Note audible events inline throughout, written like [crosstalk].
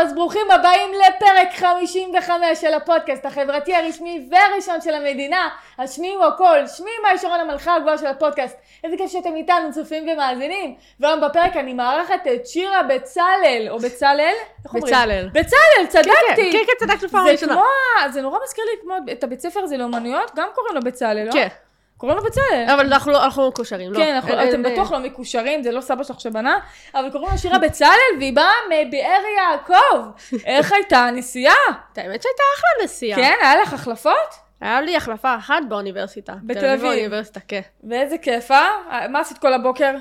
אז ברוכים הבאים לפרק 55 של הפודקאסט החברתי הרשמי והראשון של המדינה. השמיעו הכל, שמי מאי שרון המלכה הגבוהה של הפודקאסט. איזה כיף שאתם איתנו צופים ומאזינים. והיום בפרק אני מארחת את שירה בצלאל, או בצלאל? איך אומרים? בצלאל. בצלאל, צדקתי. כן, כן, צדקת בפעם הראשונה. כמו, זה נורא מזכיר לי את הבית ספר הזה לאומנויות, גם קוראים לו בצלאל, לא? כן. קוראים לו בצלאל. אבל אנחנו לא אנחנו לא מקושרים, לא. כן, אנחנו- אתם בטוח לא מקושרים, זה לא סבא שלך שבנה, אבל קוראים לה שירה בצלאל, והיא באה מבאר יעקב. איך הייתה הנסיעה? האמת שהייתה אחלה נסיעה. כן, היה לך החלפות? היה לי החלפה אחת באוניברסיטה. בתל תל אביב אביב. באוניברסיטה, כן. ואיזה כיף, אה? מה עשית כל הבוקר?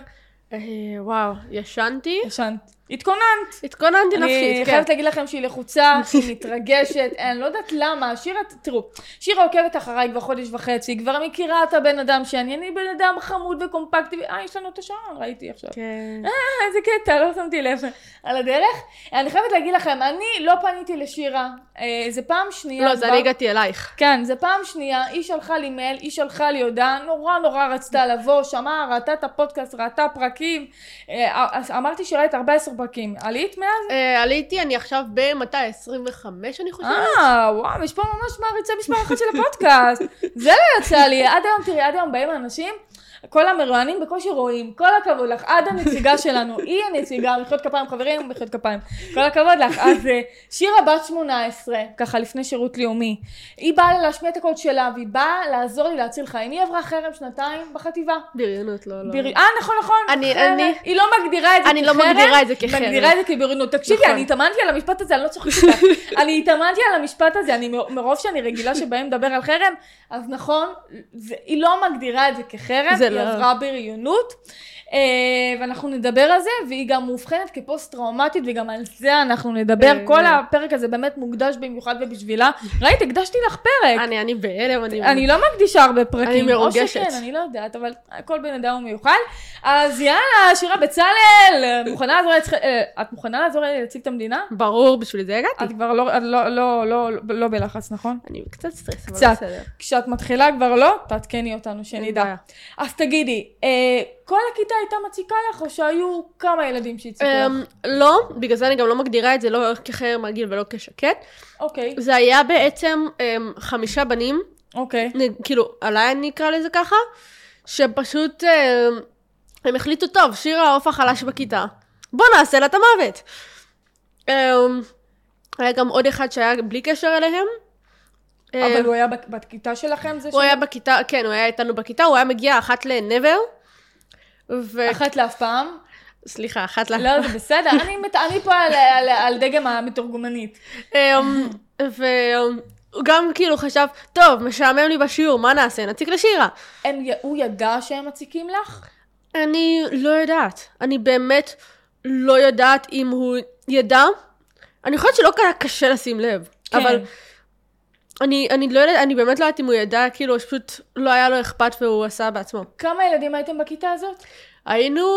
אה, וואו, ישנתי, ישנת. התכוננת. התכוננתי אני נפשית, כן. חייבת להגיד לכם שהיא לחוצה, [laughs] שהיא מתרגשת, אני לא יודעת למה, שירה, תראו, שירה עוקבת אחריי כבר חודש וחצי, היא כבר מכירה את הבן אדם שאני, אני בן אדם חמוד וקומפקטי, אה, יש לנו את השעון, ראיתי עכשיו. כן. אה, איזה קטע, לא שמתי לב על הדרך. אני חייבת להגיד לכם, אני לא פניתי לשירה, אה, זה פעם שנייה לא, זה אני הגעתי אלייך. כן, זה פעם שנייה, היא שלחה לי מייל, היא שלחה לי הודעה, נורא נורא רצתה לבוא, שמעה, ראתה את הפודקאסט, ראתה פרקים. אה, אז אמרתי שראית 14 פרקים. עלית מאז? אה, עליתי, אני עכשיו ב-200, 25 אני חושבת. אה, וואו, יש פה ממש מעריצי מספר אחת של הפודקאסט. זה לא יצא לי. עד היום, תראי, עד היום באים אנשים, כל המרואיינים בקושי רואים, כל הכבוד לך, עד הנציגה [laughs] שלנו, היא הנציגה, מחיאות כפיים חברים, מחיאות כפיים. כל הכבוד לך. אז אה, שירה בת 18, ככה לפני שירות לאומי, היא באה להשמיע את הקול שלה, והיא באה לעזור לי להציל חיים. היא עברה חרם שנתיים בחטיבה. בריונות, לא, לא. ביר- אה, נכון, נכון. אני- חרם. אני- היא לא מגדירה את זה אני לא כחרם, מגדירה את זה כחרם. מגדירה את זה כבריונות. תקשיבי, נכון. אני התאמנתי על המשפט הזה, אני לא צוחקת איתך. [laughs] אני התאמנתי על המשפט הזה, אני מרוב שאני רגילה שבאים לדבר על חרם, אז נכון, זה- היא לא מגדירה את זה כחרם, זה היא לא. עברה בריונות. אה, ואנחנו נדבר על זה, והיא גם מאובחנת כפוסט טראומטית, וגם על זה אנחנו נדבר. אה, כל אה. הפרק הזה באמת מוקדש במיוחד ובשבילה. ראית, הקדשתי לך פרק. אני אני בהלם, אני... אני לא מקדישה הרבה פרקים. אני מרוגשת. או שכן, אני לא יודעת, אבל כל בן אדם הוא מיוחד. אז יאללה, שירה בצלאל, מוכנה לעזור את מוכנה לעזור לי להציג את המדינה? ברור, בשביל זה הגעתי. את כבר לא, לא, לא, לא, בלחץ, נכון? אני קצת סטרס, אבל. בסדר. כשאת מתחילה כבר לא, תעדכני אותנו, שנדע. אז תגידי, כל הכיתה הייתה מציקה לך, או שהיו כמה ילדים שהציקו לך? אמ, לא, בגלל זה אני גם לא מגדירה את זה לא כחרם רגיל ולא כשקט. אוקיי, זה היה בעצם אמ, חמישה בנים, אוקיי. כאילו, עליי אני אקרא לזה ככה, שפשוט אמ, הם החליטו, טוב, שירה העוף החלש בכיתה, בוא נעשה לה את המוות. היה גם עוד אחד שהיה בלי קשר אליהם. אבל הוא היה בכיתה שלכם? הוא היה בכיתה, כן, הוא היה איתנו בכיתה, הוא היה מגיע אחת לנבר. ו... אחת לאף פעם? סליחה, אחת ל... לא, זה בסדר, אני מת- אני פה על- על- על דגם המתורגמנית. אמ, והוא גם כאילו חשב, טוב, משעמם לי בשיעור, מה נעשה? נציג לשירה. הם, הוא ידע שהם מציקים לך? אני לא יודעת. אני באמת לא יודעת אם הוא ידע. אני חושבת שלא קשה לשים לב. כן. אבל אני, אני לא יודעת, אני באמת לא יודעת אם הוא ידע, כאילו, שפשוט לא היה לו אכפת והוא עשה בעצמו. כמה ילדים הייתם בכיתה הזאת? היינו,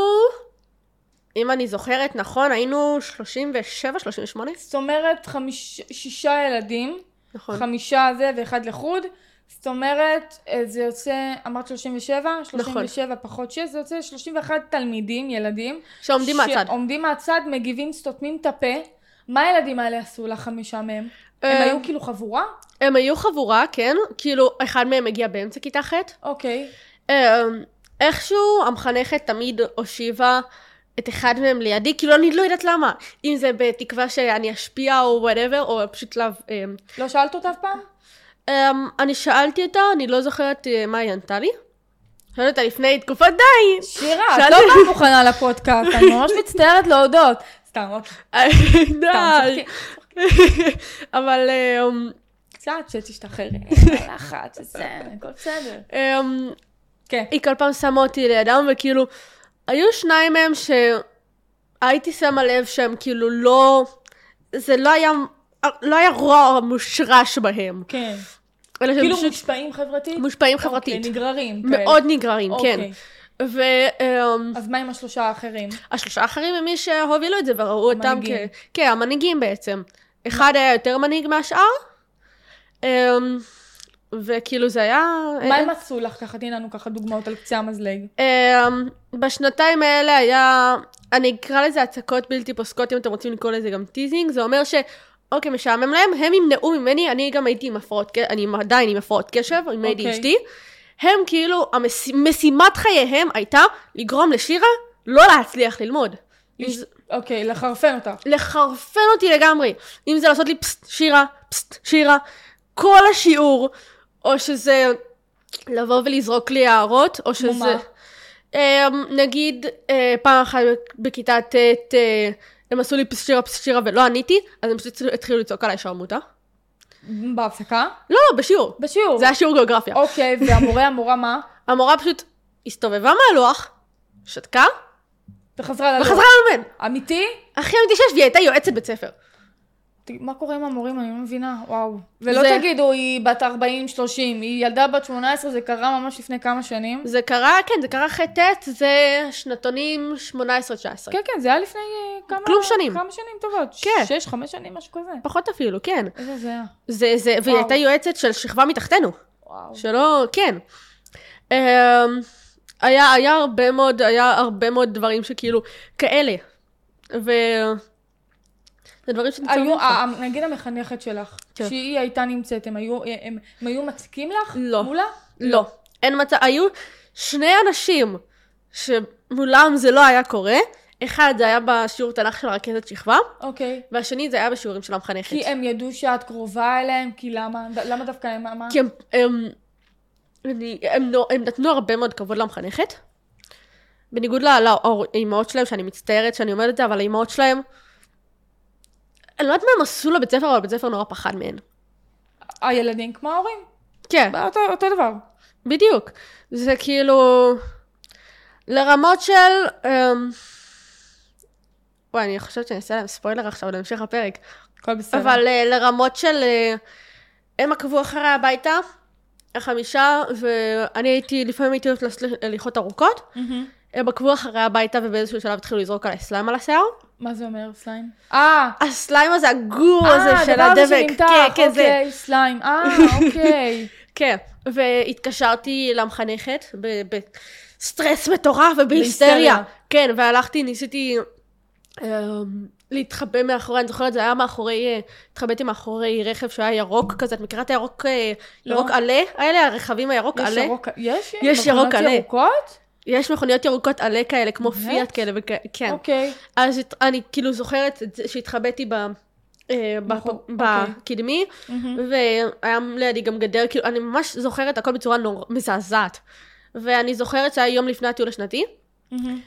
אם אני זוכרת נכון, היינו 37, 38? זאת אומרת, חמיש, שישה ילדים, נכון. חמישה זה ואחד לחוד. זאת אומרת, אה, זה יוצא, אמרת 37? 37 פחות 6, זה יוצא 31 תלמידים, ילדים. שעומדים מהצד. שעומדים מהצד, מגיבים, סותמים את הפה. מה הילדים האלה עשו לך, חמישה מהם? הם אה, היו כאילו חבורה? הם היו חבורה, כן, כאילו, אחד מהם הגיע באמצע כיתה ח'. אוקיי. אמ, איכשהו המחנכת תמיד הושיבה את אחד מהם לידי, כאילו אני לא יודעת למה. אם זה בתקווה שאני אשפיע או וואטאבר, או פשוט לאו... אמ, לא שאלת אותה אף פעם? אני שאלתי אותה, אני לא זוכרת אה, מה היא ענתה לי. שאלתי אותה לפני תקופות די. שירה, את לא באת מוכנה לפודקאסט, אני ממש מצטערת להודות. סתם, אוקיי. די. [laughs] אבל אמ, קצת שתשתחררי, לחץ, זה, הכל בסדר. אמ, כן. היא כל פעם שמה אותי לידם, וכאילו, היו שניים מהם שהייתי שמה לב שהם כאילו לא, זה לא היה, לא היה רוע מושרש בהם. כן. כאילו פשוט מושפעים חברתית? מושפעים אוקיי, חברתית. נגררים. כאלה. מאוד נגררים, כן. אוקיי. והשלושה אז מה עם השלושה האחרים? האחרים הם מי שהובילו את זה וראו אותם כ... כן, המנהיגים בעצם. אחד היה יותר מנהיג מהשאר, אמ, וכאילו זה היה... מה הם עשו לך? ככה תני לנו ככה דוגמאות על קצה המזלג. אמ, בשנתיים האלה היה, אני אקרא לזה הצקות בלתי פוסקות, אם אתם רוצים לקרוא לזה גם teasing, זה אומר ש... אוקיי, משעמם להם, הם ימנעו ממני, אני גם הייתי עם הפרעות, אני עדיין עם הפרעות קשב, עם. ADHD, הם כאילו, המש... משימת חייהם הייתה לגרום לשירה לא להצליח ללמוד. זה- אוקיי, לחרפן אותך. לחרפן אותי לגמרי. אם זה לעשות לי פסט, שירה, פסט, שירה, כל השיעור, או שזה לבוא ולזרוק לי הערות, או שזה... מה? אמ, נגיד, אה, פעם אחת בכיתה ט' אה, הם עשו לי פסט שירה, פסט שירה ולא עניתי, אז הם פשוט התחילו לצעוק עליי שרמוטה. בהפסקה? לא, לא, בשיעור. בשיעור. זה היה שיעור גיאוגרפיה. אוקיי, והמורה, המורה מה? המורה פשוט הסתובבה מהלוח, שתקה, וחזרה ללוח. וחזרה ללמד. אמיתי? הכי אמיתי שיש, והיא הייתה יועצת בית ספר. מה קורה עם המורים? אני לא מבינה. וואו. ולא זה- תגידו, היא בת 40-30, היא ילדה בת 18, זה קרה ממש לפני כמה שנים. זה קרה, כן, זה קרה ח' ט', זה שנתונים 18-19. כן, כן, זה היה לפני אה, כמה... כלום שנים. כמה שנים טובות. כן. שש, חמש שנים, משהו כזה. פחות אפילו, כן. איזה זה היה. זה, זה, והיא. הייתה יועצת של שכבה מתחתנו. וואו. שלא, כן. אמ, היה, היה הרבה מאוד, היה הרבה מאוד דברים שכאילו, כאלה. ו... זה דברים שנמצאים היו, לך. ה- ה- נגיד המחנכת שלך, כן. כשהיא הייתה נמצאת, הם היו, הם, הם היו מציקים לך? לא. מולה? לא. אין מצב, היו שני אנשים שמולם זה לא היה קורה. אחד זה היה בשיעור תנ"ך של רכזת שכבה, אוקיי. והשני זה היה בשיעורים של המחנכת. כי הם ידעו שאת קרובה אליהם? כי למה? למה דווקא הם? מה? כי הם, הם, אני, הם, הם נתנו הרבה מאוד כבוד למחנכת. בניגוד לאימהות שלהם, שאני מצטערת שאני אומרת את זה, אבל האימהות שלהם, אני לא יודעת מה הם עשו לבית ספר, אבל בית ספר נורא פחד מהן. הילדים כמו ההורים. כן, אותו, אותו דבר. בדיוק. זה כאילו... לרמות של... אמ, וואי, אני חושבת שאני אעשה להם ספוילר עכשיו להמשך הפרק. הכל בסדר. אבל uh, לרמות של... Uh, הם עקבו אחרי הביתה, החמישה, ואני הייתי, לפעמים הייתי הולכת לעשות הליכות ארוכות. מהמם. הם עקבו אחרי הביתה ובאיזשהו שלב התחילו לזרוק עליי סליים על השיער. מה זה אומר סליים? אה, הסליים הזה, הגור הזה אה, של הדבר הזה הדבק. שנמתח, כן, כן, זה. אוקיי, סליים. אה, אוקיי. [laughs] כן. והתקשרתי למחנכת בסטרס מטורף ובהיסטריה. בהיסטריה. כן, והלכתי, ניסיתי אמ, להתחבא מאחורי, אני זוכרת, זה היה מאחורי, אה, התחבאתי מאחורי רכב שהיה ירוק כזה, את מכירה את הירוק, אה, לא. ירוק עלה? האלה, הרכבים הירוק יש עלה? ירוק, יש? יש ירוק עלה. ירוקות? יש מכוניות ירוקות עלה כאלה, כמו באמת? פיאט כאלה, וכ- כן. אוקיי. אז אני כאילו זוכרת שהתחבאתי ב... אה, מאחור- בפ- אוקיי. בקדמי. והיה לידי גם גדר, כאילו, אני ממש זוכרת הכל בצורה נור... מזעזעת. ואני זוכרת שהיה יום לפני הטיול השנתי.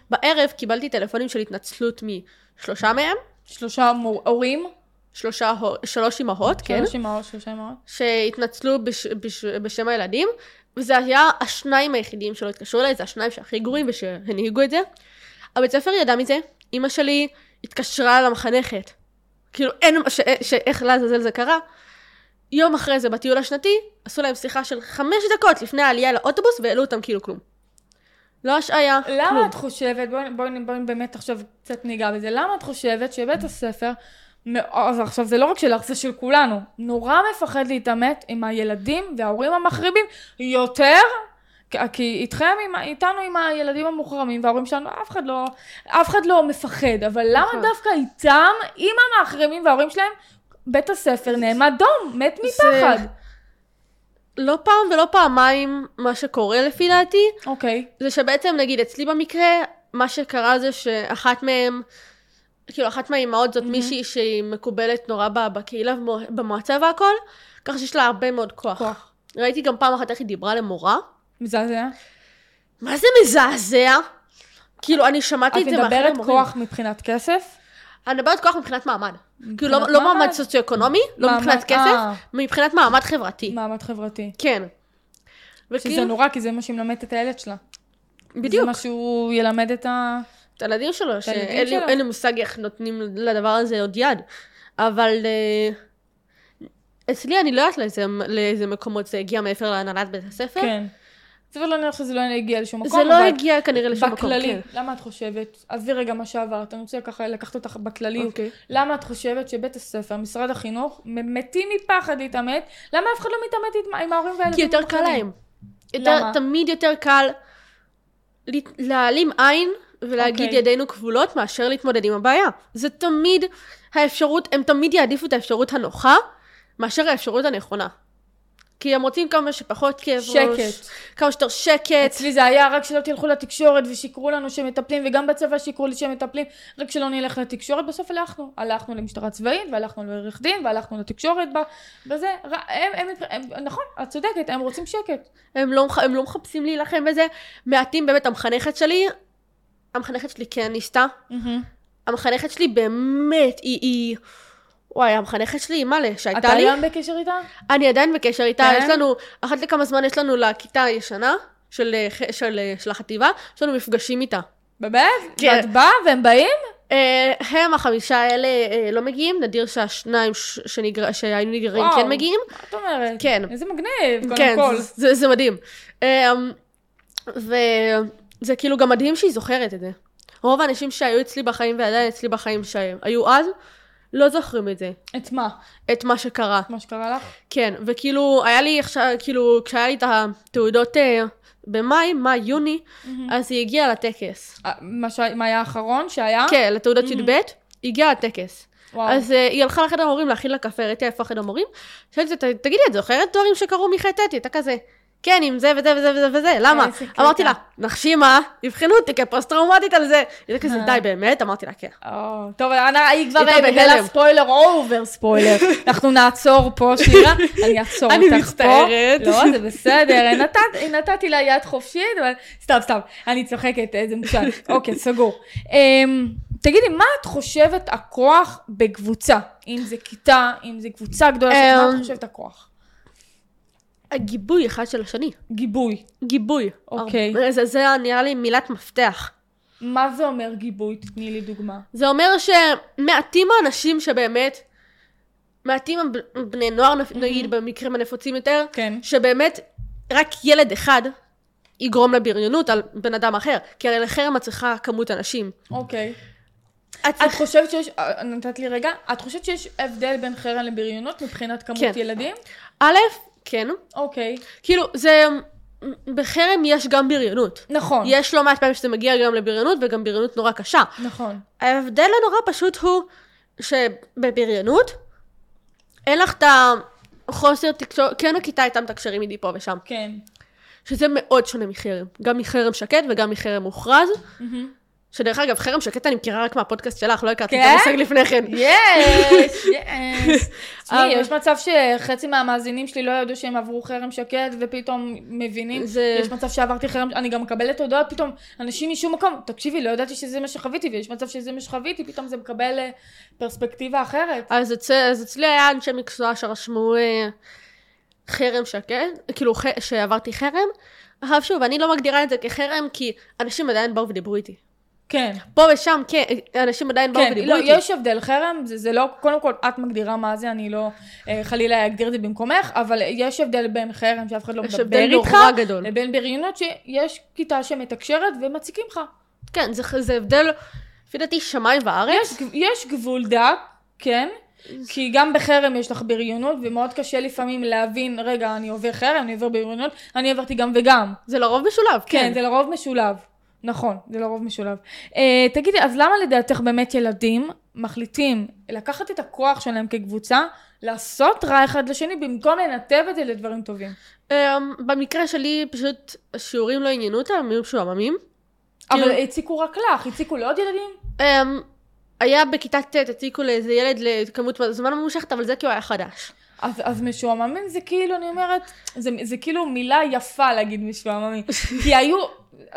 בערב קיבלתי טלפונים של התנצלות משלושה מהם, שלושה הורים? שלושה, הו- שלוש אמהות, כן, שלוש אמהות, שלושה אמהות. שהתנצלו בש... בש... בשם הילדים, וזה היה השניים היחידים שלא התקשרו אליי, זה השניים שהכי גרועים ושהנהיגו את זה. הבית ספר ידע מזה, אימא שלי התקשרה למחנכת. כאילו, אין, ש... שאיך לעזאזל זה קרה. יום אחרי זה, בטיול השנתי, עשו להם שיחה של חמש דקות לפני העלייה לאוטובוס, והעלו אותם כאילו כלום. לא השעיה, למה כלום. את חושבת, בואי בואי- בואי באמת עכשיו קצת ניגע בזה, למה את חושבת שבית הספר, אז עכשיו זה לא רק שלך, זה של כולנו, נורא מפחד להתעמת עם הילדים וההורים המחריבים יותר, כי- איתכם, עם, איתנו עם הילדים המוחרמים וההורים שלנו, אף אחד לא, אף אחד לא מפחד, אבל למה נכון. דווקא איתם, עם המחרימים וההורים שלהם, בית הספר נעמד דום, מת מפחד. לא פעם ולא פעמיים מה שקורה לפי דעתי, אוקיי, זה שבעצם נגיד אצלי במקרה, מה שקרה זה שאחת מהם, כאילו אחת מהאימהות זאת מישהי שהיא מקובלת נורא בקהילה, במועצה והכל, ככה שיש לה הרבה מאוד כוח. כוח. ראיתי גם פעם אחת איך היא דיברה למורה. מזעזע. מה זה מזעזע? כאילו, אני שמעתי את את זה מאחורי מדברת מורים. כוח מבחינת כסף? אני מדברת כוח מבחינת מעמד. כאילו, לא, מבחינת לא מעמד? מעמד סוציו-אקונומי, לא מעמד- מבחינת כסף, אה. מבחינת מעמד חברתי. מעמד חברתי. כן. שזה וכאילו, נורא, כי זה מה שהיא מלמדת את הילד שלה. בדיוק. זה מה שהוא ילמד את ה... את הילדים שלו, שאין לי- שלו. אין לי מושג איך נותנים לדבר הזה עוד יד. אבל אה, אצלי אני לא יודעת לאיזה, לאיזה מקומות זה הגיע מעבר להנהלת בית הספר. כן. סביר להניח שזה לא הגיע לשום מקום. זה לא הגיע כנראה לשום מקום, בכללי, כן. למה את חושבת, עזבי רגע מה שעברת, אני רוצה ככה לקחת אותך בכלליות. אוקיי. למה את חושבת שבית הספר, משרד החינוך, מתים מפחד להתעמת? למה אף אחד לא מתעמת עם- ההורים והילדים? כי יותר קל? להם. יותר, למה? תמיד יותר קל לה- להעלים עין ולהגיד אוקיי. ידינו כבולות מאשר להתמודד עם הבעיה. זה תמיד האפשרות, הם תמיד יעדיפו את האפשרות הנוחה מאשר האפשרות הנכונה. כי הם רוצים כמה שפחות כאב ראש. שקט. כמה שיותר שקט. אצלי זה היה רק שלא תלכו לתקשורת ושיקרו לנו שמטפלים, וגם בצבא שיקרו לי שמטפלים, רק שלא נלך לתקשורת, בסוף הלכנו. הלכנו למשטרה צבאית, והלכנו לעורך דין, והלכנו לתקשורת, בזה, הם, הם, הם, הם, נכון, את צודקת, הם רוצים שקט. הם לא, הם לא מחפשים להילחם בזה. מעטים באמת, המחנכת שלי, המחנכת שלי כן ניסתה. המחנכת שלי באמת, היא, היא... וואי, המחנכת שלי, מה לה, שהייתה אתה לי, גם בקשר איתה? אני עדיין בקשר איתה, כן? יש לנו, אחת לכמה זמן יש לנו לכיתה הישנה של, אה, של, אה, של החטיבה, יש לנו מפגשים איתה. באמת? כן. ואת באה והם באים? אה, הם החמישה האלה אה, לא מגיעים, נדיר שהשניים ש- שנגר... שהיינו נגררים וואו, כן מגיעים. מה את אומרת? כן. איזה מגניב, קודם כן, כל. זה, זה, מדהים. אמ, וזה כאילו גם מדהים שהיא זוכרת את זה. רוב האנשים שהיו אצלי בחיים ועדיין אצלי בחיים שהיו אז, לא זוכרים את זה, את מה? את מה שקרה. מה שקרה לך? כן, וכאילו, היה לי עכשיו, כאילו, כשהיה לי את התעודות אה, במאי, מאי, יוני, אז היא הגיעה לטקס. אה, מה ש- מה היה האחרון שהיה? כן, לתעודות י"ב, היא הגיעה לטקס. וואו. אז uh, היא הלכה לחדר המורים להכין לה קפה, ראיתי איפה חדר המורים. שאלתי אותה, תגידי, את זוכרת דברים שקרו מח' ט'? היא הייתה כזה, כן, עם זה וזה וזה וזה וזה, למה? אמרתי לה, נחשי מה, יבחנו אותי כפוסט טראומטית על זה. היא כזה, די, באמת? אמרתי לה, כן. טוב, היא כבר בגלל בהלם. ה spoiler over spoiler. אנחנו נעצור פה, שירה, [laughs] אני אעצור אני אותך פה. מצטערת. לא, זה בסדר, נתת- נתתי לה יד חופשית, אבל סתם, סתם, אני צוחקת, איזה מושל. אוקיי, סגור. אמ, תגידי, מה את חושבת הכוח בקבוצה? אם זה כיתה, אם זה קבוצה גדולה, מה את אמ, חושבת הכוח? הגיבוי אחד של השני. גיבוי. גיבוי. אוקיי. הרבה- זה, זה נראה לי מילת מפתח. מה זה אומר גיבוי? תתני לי דוגמה. זה אומר שמעטים האנשים שבאמת, מעטים בני נוער, נגיד במקרים הנפוצים יותר, כן. שבאמת רק ילד אחד יגרום לבריונות על בן אדם אחר, כי הרי לחרם את צריכה כמות אנשים. אוקיי. את את צריכה... חושבת שיש, אה, נתת לי רגע, את חושבת שיש הבדל בין חרם לבריונות מבחינת כמות כן. ילדים? א', כן, אוקיי. כאילו, זה... בחרם יש גם בריונות. נכון. יש לא מעט פעמים שזה מגיע גם לבריונות, וגם בריונות נורא קשה. נכון. ההבדל הנורא פשוט הוא שבבריונות, אין לך את החוסר תקשורת, כן הכיתה הייתה מתקשרים איתי פה ושם, כן. שזה מאוד שונה מחרם. גם מחרם שקט וגם מחרם מוכרז, שדרך אגב, חרם שקט אני מכירה רק מהפודקאסט שלך, לא הכרתי את כן? המושג לפני כן. יש, [laughs] יש. תשמעי, יש מצב שחצי מהמאזינים שלי לא ידעו שהם עברו חרם שקט, ופתאום מבינים. יש מצב שעברתי חרם, אני גם מקבלת הודעות פתאום, אנשים משום מקום, תקשיבי, לא ידעתי שזה מה שחוויתי, ויש מצב שזה מה שחוויתי, פתאום זה מקבל אה, פרספקטיבה אחרת. אז, אצ... אז אצלי היה אנשי מקצוע שרשמו אה, חרם שקט, כאילו. שעברתי חרם. עכשיו שוב, אני לא מגדירה את זה כחרם, כי אנשים עדיין באו ודיברו איתי. כן. פה ושם, כן, אנשים עדיין באו כן, ודיברו לא, איתי. יש הבדל, חרם זה, זה לא, קודם כל את מגדירה מה זה, אני לא אה, חלילה אגדיר את זה במקומך, אבל יש הבדל בין חרם שאף אחד לא יש מדבר הבדל איתך, נורא גדול. לבין בריונות שיש כיתה שמתקשרת ומציקים לך. כן, זה, זה הבדל, לפי דעתי, שמיים וארץ. יש, יש גבול דק, כן, כי גם בחרם יש לך בריונות, ומאוד קשה לפעמים להבין, רגע, אני עובר חרם, אני עובר בריונות, אני עברתי גם וגם. זה לרוב משולב, כן, כן. זה לרוב משולב. נכון, זה לרוב משולב. אה, תגידי, אז למה לדעתך באמת ילדים מחליטים לקחת את הכוח שלהם כקבוצה, לעשות רע אחד לשני, במקום לנתב את זה לדברים טובים? Um, במקרה שלי, פשוט השיעורים לא עניינו אותם, הם היו משועממים. אבל כאילו- הציקו רק לך, הציקו לעוד ילדים? Um, היה בכיתה ט', הציקו לאיזה ילד לכמות זמן ממושכת, אבל זה כי הוא היה חדש. אז, אז משועממים זה כאילו, אני אומרת, זה, זה כאילו מילה יפה להגיד משועממים. כי היו,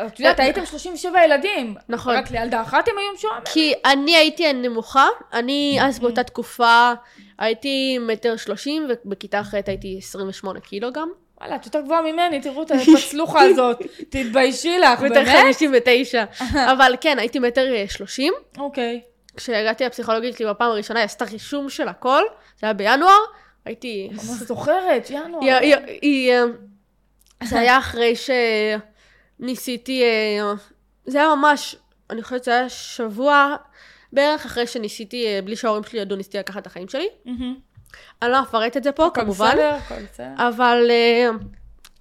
את יודעת, הייתם 37 ילדים. נכון. רק לילדה אחת הם היו משועממים. כי אני הייתי הנמוכה, אני אז באותה תקופה הייתי מטר שלושים, ובכיתה ח' הייתי 28 קילו גם. וואלה, את יותר גבוהה ממני, תראו את הפצלוחה הזאת. [laughs] תתביישי לך, מטר באמת? 59. אבל כן, הייתי מטר אה, שלושים. אוקיי. כשהגעתי לפסיכולוגית שלי בפעם הראשונה, היא עשתה רישום של הכל, זה היה בינואר, הייתי... ממש זוכרת, ינואר. היא, אה, זה היה אחרי שניסיתי, אה, זה היה ממש, אני חושבת שזה היה שבוע בערך אחרי שניסיתי, אה, בלי שההורים שלי ידעו, ניסיתי לקחת את החיים שלי. אני לא אפרט את זה פה, כמובן. אבל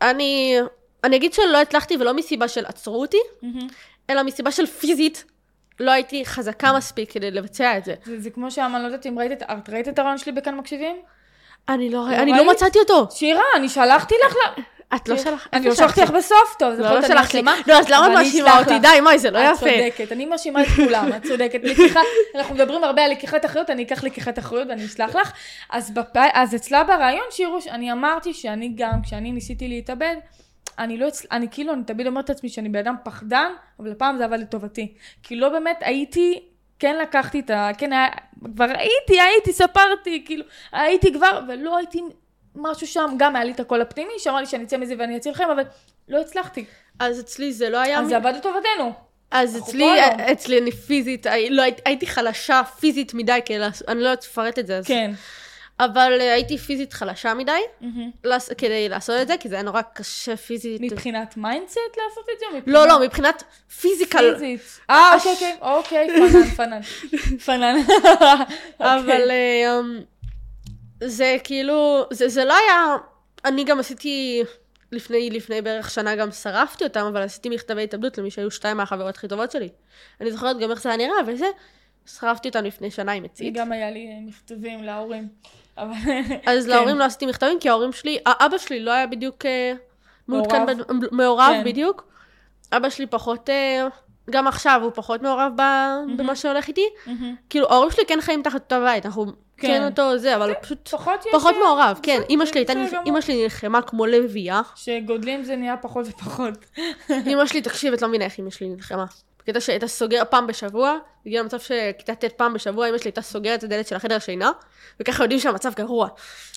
אני, אני אגיד שלא הצלחתי ולא מסיבה של עצרו אותי, אלא מסיבה של פיזית. לא הייתי חזקה מספיק כדי לבצע את זה. זה, זה כמו שאמרנו, לא יודעת אם ראית את, את ראית את הרעיון שלי בכאן מקשיבים? אני לא, אני? לא מצאתי אותו. שירה, אני שלחתי לך ל... את לא שלחת. אני לא שלחתי לך בסוף, טוב, זה לא, לא שלחת לי. לא, אז למה את מאשימה אותי? די, מה, זה לא את יפה. צודקת, אני מאשימה את כולם, את צודקת. לקיחת, אנחנו מדברים הרבה על לקיחת אחריות, אני אקח לקיחת אחריות ואני אשלח לך. אז אצלה ברעיון, שירו, אני אמרתי שאני גם, כשאני ניסיתי להתאבד, אני לא, אצל... אני כאילו, אני תמיד אומרת לעצמי שאני בן אדם פחדן, אבל הפעם זה עבד לטובתי. כי לא באמת הייתי, כן לקחתי את ה... כן היה, כבר הייתי, הייתי, ספרתי, כאילו, הייתי כבר, ולא הייתי משהו שם, גם היה לי את הקול הפנימי, שאמר לי שאני אצא מזה ואני אציל חיים, אבל לא הצלחתי. אז אצלי זה לא היה... אז זה עבד לטובתנו. אז אצלי. אצלי אני פיזית, לא, הייתי- חלשה פיזית מדי, כי אני לא יודעת לפרט את זה, אז... כן. אבל אה, הייתי פיזית חלשה מדי, מהמם. לעש- כדי לעשות את זה, כי זה היה נורא קשה פיזית. מבחינת mindset לעשות את זה? או לא, מבחינת לא, מבחינת פיזיקל. פיזית. אה, אוקיי, אוקיי, אוקיי, פנן, פנן. פנן. אבל. אה, אמ, זה כאילו, זה זה לא היה, אני גם עשיתי, לפני, לפני בערך שנה גם שרפתי אותם, אבל עשיתי מכתבי התאבדות למי שהיו שתיים מהחברות הכי טובות שלי. אני זוכרת גם איך זה היה נראה, וזה, שרפתי אותם לפני שנה עם מצית. גם היה לי מכתבים להורים. אז כן. להורים לא עשיתי מכתבים, כי ההורים שלי, אבא שלי לא היה בדיוק אה, מעודכן, מעורב. בד- מעורב כן. בדיוק. אבא שלי פחות, אה, גם עכשיו הוא פחות מעורב ב- במה שהולך איתי. מהמם. כאילו, ההורים שלי כן חיים תחת אותו בית, אנחנו כן. כן אותו זה, אבל פשוט פחות יש... פחות אה, מעורב, כן. אימא שלי נלחמה כמו לביאה. שגודלים זה נהיה פחות ופחות. אימא שלי, תקשיב, את לא מבינה איך אימא שלי נלחמה. בקטע שהייתה סוגרת פעם בשבוע, הגיע למצב שכיתה ט' פעם בשבוע, אימא שלי הייתה סוגרת את הדלת של החדר שינה, וככה יודעים שהמצב גרוע.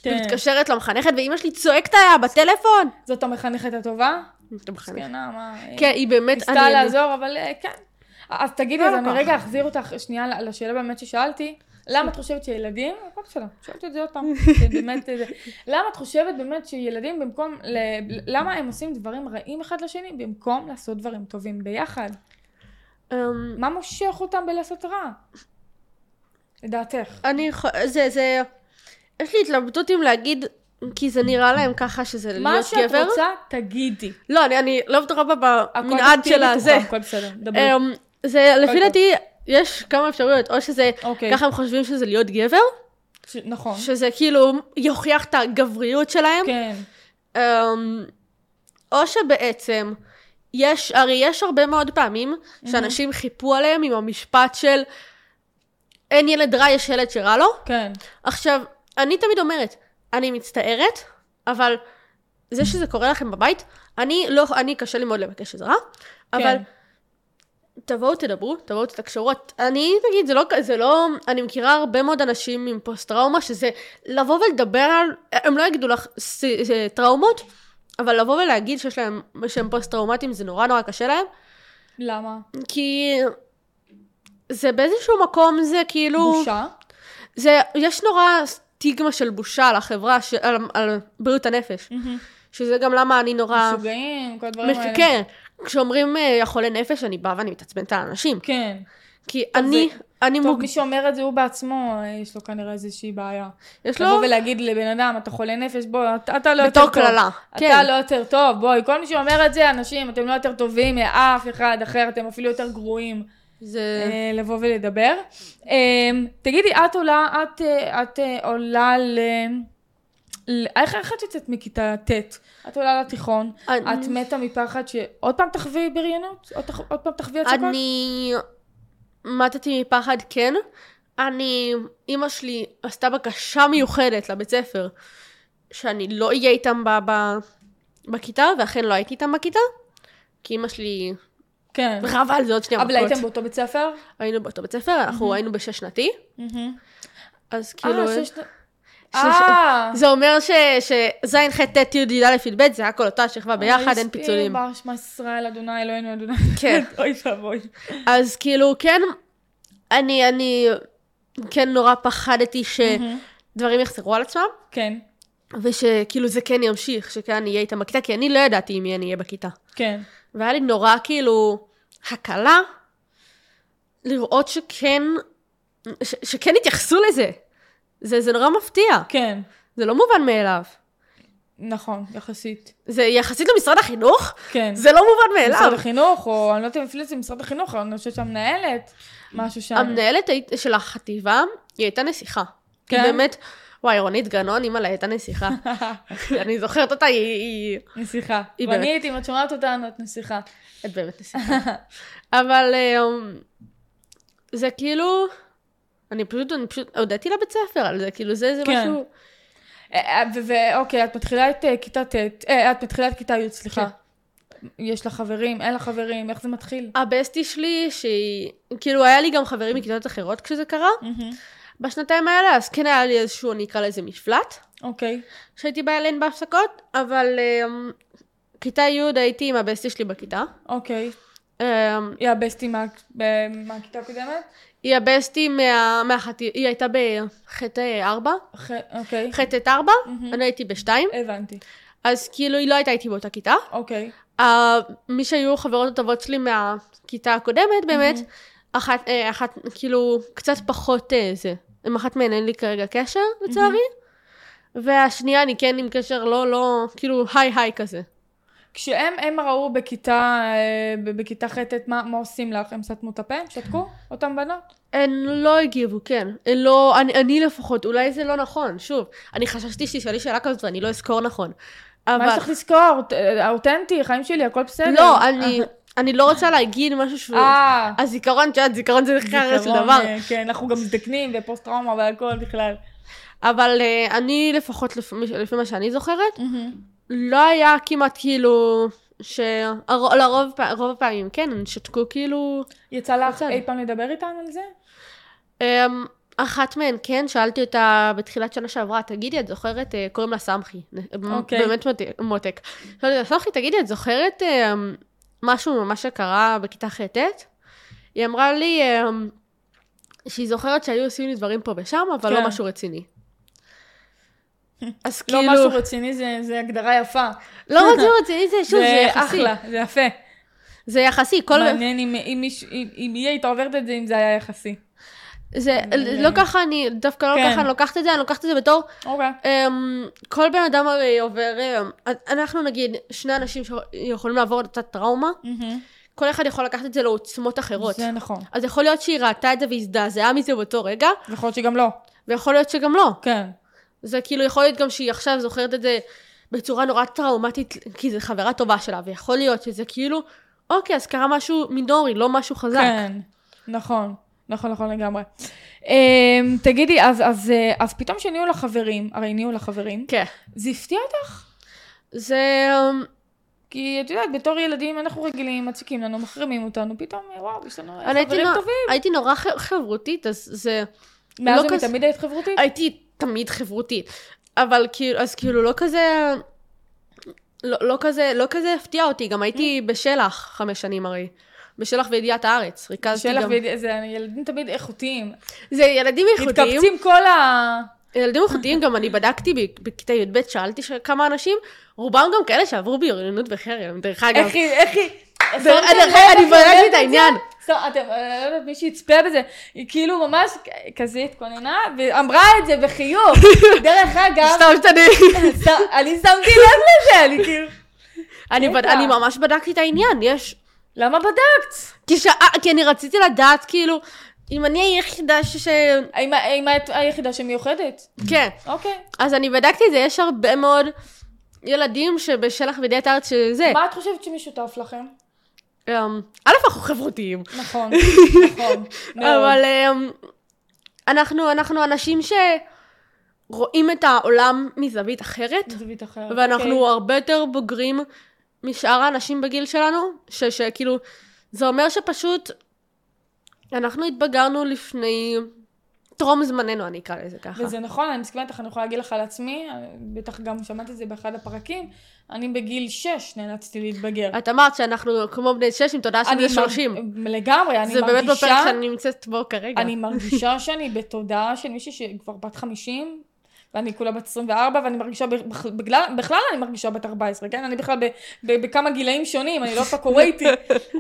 כן. היא מתקשרת למחנכת, ואימא שלי צועקת עליה בטלפון. זאת המחנכת הטובה? את המחנכת. זקנה, מה... כן, היא באמת... ניסתה אני- לעזור, אבל אה, כן. אז תגידי, לא אז אני לקח. רגע אחזיר אותך שנייה לשאלה באמת ששאלתי. למה את חושבת שילדים, הכל בסדר, שאלתי את זה עוד פעם, [laughs] באמת, זה, למה את חושבת באמת שילדים במקום, למה הם עושים דברים רעים אחד לשני במקום לעשות דברים טובים ביחד? אמ, מה מושך אותם בלעשות רע? לדעתך. אני... ח- זה, זה... יש לי התלבטות אם להגיד, כי זה נראה להם ככה שזה מה להיות שאת גבר. רוצה, תגידי. לא, אני, אני לא בטוחה במנעד של הזה. הכל בסדר, דברי. אמ, זה, לפי. דעתי, יש כמה אפשרויות, או שזה, אוקיי. ככה הם חושבים שזה להיות גבר, ש- נכון. שזה כאילו יוכיח את הגבריות שלהם, כן. אמ, או שבעצם, יש, הרי יש הרבה מאוד פעמים שאנשים חיפו עליהם עם המשפט של אין ילד רע, יש ילד שרע לו. כן. עכשיו, אני תמיד אומרת, אני מצטערת, אבל זה שזה קורה לכם בבית, אני לא, אני קשה לי מאוד לבקש עזרה, אבל כן. תבואו תדברו, תבואו תתקשרו. אני, נגיד, זה לא, זה לא, אני מכירה הרבה מאוד אנשים עם פוסט-טראומה, שזה לבוא ולדבר על, הם לא יגידו לך טראומות, אבל לבוא ולהגיד שיש להם, שהם פוסט-טראומטיים, זה נורא נורא קשה להם, למה? כי זה באיזשהו מקום, זה כאילו... בושה? זה, יש נורא סטיגמה של בושה על החברה, ש, על, על בריאות הנפש. שזה גם למה אני נורא... משוגעים, כל הדברים מש... האלה. כן, כשאומרים אה, החולה נפש, אני באה ואני מתעצבנת על אנשים. כן. כי אני, אני טוב, מוג... מי שאומר את זה הוא בעצמו, אה, יש לו כנראה איזושהי בעיה. יש לבוא לו ולהגיד לבן אדם, אתה חולה נפש, בוא, אתה, אתה לא יותר טוב. בתור קללה. אתה כן. לא יותר טוב, בואי, כל מי שאומר את זה, אנשים, אתם לא יותר טובים מאף אחד אחר, אתם אפילו יותר גרועים זה... אה, לבוא ולדבר. אה, תגידי, את עולה, את, אה, את עולה ל... איך איך את יוצאת מכיתה ט'? את עולה לתיכון, אני- את מתה מפחד שעוד פעם תחווי בריונות? עוד תח- עוד פעם תחווי הצקות? אני מתתי מפחד, כן. אני, אימא שלי עשתה בקשה מיוחדת לבית ספר, שאני לא אהיה איתם ב, ב, בכיתה, ואכן לא הייתי איתם בכיתה, כי אימא שלי כן. רבה על זה עוד שנייה אבל מכות. הייתם באותו בית ספר? היינו באותו בית ספר, אנחנו היינו בשש שנתי, אז כאילו... אה, שש... אה, זה אומר ש- שז', ח', ט', י', י"א, י"ב, זה הכל אותה שכבה ביחד, אין פיצולים. בר שמע ישראל, אדוני אלוהינו, אדוני. כן. [laughs] אוי ואבוי. אז כאילו, כן, אני, אני כן נורא פחדתי שדברים יחזרו על עצמם. כן. ושכאילו זה כן ימשיך, שכן אני אהיה איתם בכיתה, כי אני לא ידעתי עם מי אני אהיה בכיתה. כן. והיה לי נורא כאילו הקלה לראות שכן, ש, שכן התייחסו לזה. זה, זה נורא מפתיע, כן. זה לא מובן מאליו. נכון, יחסית. זה יחסית למשרד החינוך, כן. זה לא מובן מאליו. משרד החינוך, או אני לא יודעת אם אפילו זה משרד החינוך, אני חושבת שהמנהלת, משהו שם. המנהלת של החטיבה, היא הייתה נסיכה. כן? היא באמת, וואי, רונית גנון, אימא'לה, הייתה נסיכה. [laughs] אני זוכרת אותה, היא, היא, נסיכה. היא רונית, אם את שומעת אותנו, את נסיכה. את באמת נסיכה. אבל אמ, זה כאילו, אני פשוט, אני פשוט, הודיתי לבית ספר על זה, כאילו זה, זה כן. משהו... אה, אה, ואוקיי, את מתחילה את אה, כיתה ט', את מתחילה את כיתה י', סליחה. כן. יש לך חברים, אין לך חברים, איך זה מתחיל? הבסטי שלי, שהיא, כאילו היה לי גם חברים מכיתות אחרות כשזה קרה, בשנתיים האלה, אז כן היה לי איזשהו, אני אקרא לזה מפלט, אוקיי. שהייתי באה אליהן בהפסקות, אבל אמ, כיתה י' הייתי עם הבסטי שלי בכיתה. אוקיי. אמ, היא הבסטי מה- ב- מהכיתה הקודמת? היא הבסטי מה... מהחטי... היא הייתה בחטא 4, אחרי- אוקיי. חטא 4, אני הייתי בשתיים, הבנתי. אז כאילו היא לא הייתה איתי באותה כיתה. אוקיי. Uh, מי שהיו חברות הטובות שלי מהכיתה הקודמת, באמת, אחת, אה, אחת, כאילו, קצת פחות אה, זה. עם אחת מהן אין לי כרגע קשר, לצערי. והשנייה אני כן עם קשר לא, לא, כאילו, היי היי כזה. כשהם הם ראו בכיתה, אה, בכיתה ח' מה מה עושים לך, הם סתמו את הפה? שתקו? אותם בנות? הן לא הגיבו, כן. הן לא, אני, אני לפחות, אולי זה לא נכון, שוב. אני חששתי שתשאלי שאלה כזאת ואני לא אזכור נכון. אבל... מה יש לך לזכור? אותנטי, חיים שלי, הכל בסדר. לא, אני, אני לא רוצה להגיד משהו שהוא... אה, הזיכרון, את יודעת, זיכרון זה חרא של דבר. אה, כן, אנחנו גם מזדקנים ופוסט טראומה והכל בכלל. אבל אני לפחות, לפי מה שאני זוכרת, לא היה כמעט כאילו, שלרוב רוב הפעמים, כן, הם שתקו כאילו... יצא לך. אי פעם לדבר איתן על זה? Um, אחת מהן, כן, שאלתי אותה בתחילת שנה שעברה, תגידי, את זוכרת, uh, קוראים לה סמכי, אוקיי. באמת מותק-. שאלתי אותה, סמכי, תגידי, את זוכרת um, משהו ממה שקרה בכיתה ח'-ט'? היא אמרה לי um, שהיא זוכרת שהיו עושים לי דברים פה ושם, אבל כן. לא משהו רציני. אז לא כאילו... משהו רציני, זה- זה הגדרה יפה. לא רציני רציני, זה שוב, [laughs] זה זה יחסי. אחלה, זה יפה. זה יחסי, כל... מעניין אם- אם אם- אם היא הייתה עוברת את זה, אם זה היה יחסי. זה, לא ככה אני, דווקא לא כן. ככה אני לוקחת את זה, אני לוקחת את זה בתור, אוקיי. אמ, כל בן אדם הרי עובר, אמ, אנחנו נגיד, שני אנשים שיכולים לעבור את אותה טראומה, כל אחד יכול לקחת את זה לעוצמות אחרות. זה נכון. אז יכול להיות שהיא ראתה את זה והזדעזעה מזה באותו רגע, יכול להיות שגם לא. ויכול להיות שגם לא. כן. זה כאילו יכול להיות גם שהיא עכשיו זוכרת את זה בצורה נורא טראומטית, כי זו חברה טובה שלה, ויכול להיות שזה כאילו, אוקיי, אז קרה משהו מינורי, לא משהו חזק. כן. נכון. נכון, נכון לגמרי. אמ, תגידי, אז- אז אה, אז פתאום שנהיו לך חברים, הרי נהיו לך חברים, כן. זה הפתיע אותך? זה... אמ, כי את יודעת, בתור ילדים אנחנו רגילים, מציקים לנו, מחרימים אותנו, פתאום, וואו, יש לנו אני הייתי חברים נורא- טובים. הייתי נורא חברותית, אז זה... מאז לא כזה- ומתמיד היית חברותית? הייתי תמיד חברותית. אבל כאילו, אז כאילו לא כזה... לא, לא כזה, לא כזה הפתיע אותי, גם הייתי בשלח חמש שנים הרי. בשלח וידיעת הארץ, ריכזתי גם. וידיע- זה ילדים תמיד איכותיים. זה ילדים איכותיים. מתקבצים כל ה... ילדים איכותיים, גם אני בדקתי בכיתה י"ב, שאלתי כמה אנשים, רובם גם כאלה שעברו בריונות וחרם, דרך אגב. איך היא, איך היא... אני בדקתי את העניין. אתם, אני לא יודעת מי שיצפה בזה, היא כאילו ממש כזה התכוננה, ואמרה את זה בחיוך. [laughs] דרך אגב, סתם שתדעי. ס- אני שמתי לב לזה, אני כאילו... אני ממש בדקתי את העניין, יש... למה בדקת? כי כי אני רציתי לדעת, כאילו, אם אני היחידה ש... האם את היחידה שמיוחדת? כן. אוקיי. אז אני בדקתי את זה, יש הרבה מאוד ילדים שבשלח וידיעת הארץ שזה. מה את חושבת שמשותף לכם? אמ, א', אנחנו חברותיים. נכון, נכון. [laughs] אבל אמ, אנחנו, אנחנו אנשים שרואים את העולם מזווית אחרת, זווית אחרת. ואנחנו אוקיי. הרבה יותר בוגרים משאר האנשים בגיל שלנו, ש- שכאילו, זה אומר שפשוט אנחנו התבגרנו לפני טרום זמננו, אני אקרא לזה ככה. וזה נכון, אני מסכימה איתך, אני יכולה להגיד לך על עצמי, בטח גם שמעתי את זה באחד הפרקים, אני בגיל 6 נאלצתי להתבגר. את אמרת שאנחנו כמו בני שש עם תודעה מר- שלושים. לגמרי, אני זה באמת בפרק מרגישה, שאני נמצאת בו כרגע. אני מרגישה שאני בתודעה של מישהי שכבר בת 50, ואני כולה בת 24, ואני מרגישה, בגלל, בכלל אני מרגישה בת 14, כן? אני בכלל ב, ב, בכמה גילאים שונים, אני לא [laughs] יודעת מה קורה איתי.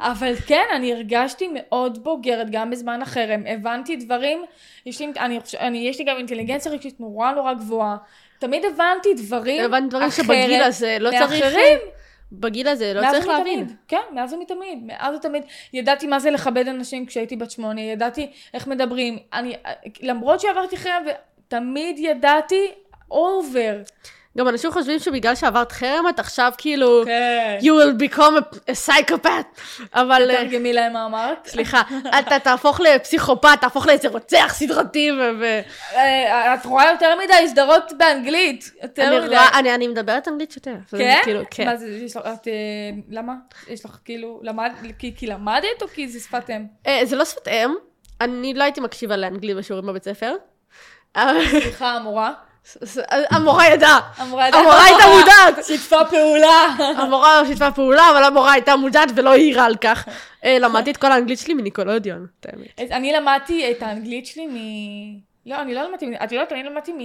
אבל כן, אני הרגשתי מאוד בוגרת, גם בזמן החרם. הבנתי דברים, יש לי, אני, אני, יש לי גם אינטליגנציה רגשית נורא נורא גבוהה. תמיד הבנתי דברים הבנתי דברים אחרת שבגיל הזה לא צריך... מאחרים. בגיל הזה לא צריך ומתמיד. להבין. כן, מאז ומתמיד. מאז ומתמיד. ידעתי מה זה לכבד אנשים כשהייתי בת שמונה, ידעתי איך מדברים. אני, למרות שעברתי חרם, תמיד ידעתי אובר. גם אנשים חושבים שבגלל שעברת חרם, את עכשיו כאילו... כן. you will become a, a psychopath. אבל... אה, תרגמי להם מה אמרת. סליחה, אתה תהפוך לפסיכופת, תהפוך לאיזה רוצח סדרתי ו... אה, את רואה יותר מדי סדרות באנגלית. יותר אני מדי. רואה- אני- אני מדברת אנגלית שוטף. כן? כאילו, כן. מה זה, יש לך, את, אה, למה? יש לך כאילו, למד, כי, כי למדת או כי זה שפת אם? זה לא שפת אם, אני לא הייתי מקשיבה לאנגלית בשיעורים בבית ספר. סליחה, המורה. ס- המורה ידעה. המורה המורה הייתה מודעת. שיתפה פעולה. המורה שיתפה פעולה, אבל המורה הייתה מודעת ולא העירה על כך. אה, למדתי את כל האנגלית שלי מניקולודיון, את האמת. אני למדתי את האנגלית שלי מ... לא, אני לא למדתי, את יודעת, אני למדתי מ...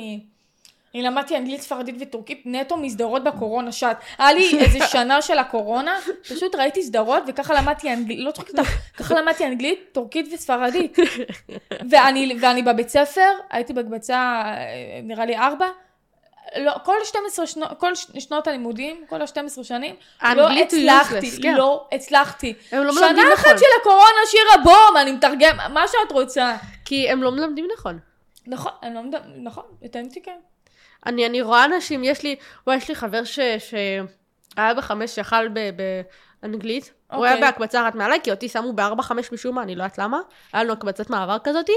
אני למדתי אנגלית, ספרדית וטורקית נטו מסדרות בקורונה שעת. היה לי איזה [laughs] שנה של הקורונה, פשוט ראיתי סדרות וככה למדתי אנגלית, לא צוחקת איתך, ככה למדתי אנגלית, טורקית וספרדית. ואני, ואני בבית ספר, הייתי בקבצה אה, נראה לי ארבע, לא, כל 12 שנות, כל שנות הלימודים, כל ה-12 שנים, לא הצלחתי, useless, כן. לא הצלחתי. הם לא מלמדים שנה נכון. אחת של הקורונה, שירה בום, אני מתרגם, מה שאת רוצה. כי הם לא מלמדים נכון. נכון, אני לא מדבר, נכון, האמת שכן. אני, אני רואה אנשים, יש לי, וואי, יש לי חבר ש, שהיה בחמש שיכל ב, באנגלית. הוא היה אוקיי. בהקבצה אחת מעליי, כי אותי שמו בארבע חמש משום מה, אני לא יודעת למה. היה לנו הקבצת מעבר כזאתי.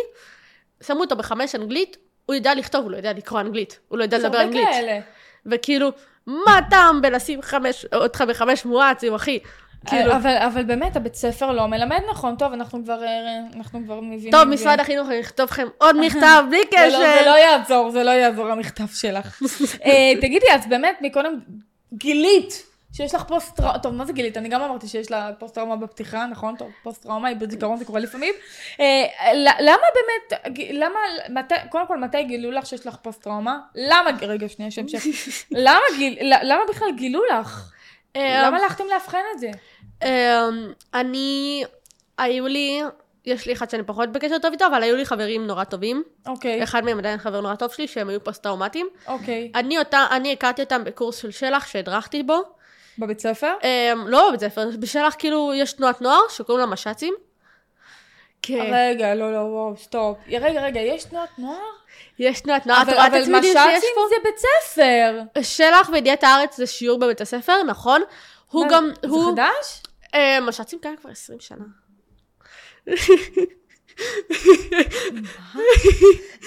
שמו אותו בחמש אנגלית, הוא יודע לכתוב, הוא לא יודע לקרוא אנגלית. הוא לא יודע לדבר אנגלית. כאלה. וכאילו, מה הטעם בלשים חמש, אותך בחמש מואצים, אחי? כאילו, אבל, אבל באמת, הבית ספר לא מלמד נכון, טוב, אנחנו כבר, אה, אנחנו כבר מבינים. טוב, משרד החינוך, אני אכתוב לכם עוד מכתב, בלי [laughs] זה לא, זה קשר. לא יעזור, זה לא יעזור המכתב שלך. [laughs] אה, תגידי, את באמת מקודם גילית שיש לך פוסט טראומה, טוב, מה זה גילית? אני גם אמרתי שיש לה פוסט טראומה בפתיחה, נכון? טוב, פוסט טראומה, איבוד זיכרון, זה קורה לפעמים. אה, למה באמת, למה, מתי, קודם כל, מתי גילו לך שיש לך פוסט טראומה? למה, רגע, שנייה, שם שם. [laughs] למה גיל- למה בכלל גילו לך? למה הלכתם לאבחן את זה? אמ, אני, היו לי, יש לי אחד שאני פחות בקשר טוב איתו, אבל היו לי חברים נורא טובים. אוקיי, אחד מהם עדיין חבר נורא טוב שלי, שהם היו פוסט-טראומטיים. אוקיי. אני אותה, אני הכרתי אותם בקורס של שלח שהדרכתי בו. בבית ספר? אמ, לא בבית ספר, בשלח כאילו יש תנועת נוער שקוראים לה מש"צים. כן, רגע, לא, לא, וואו, stop. רגע, רגע, יש תנועת נוער? יש תנועת נוער. את אבל, רואה את אבל הצמידים שיש מש"צים פה? זה בית ספר. שלח וידיעת הארץ זה שיעור בבית הספר, נכון? הוא מה, גם, זה הוא... חדש? אה, מש"צים קיים כבר 20 שנה.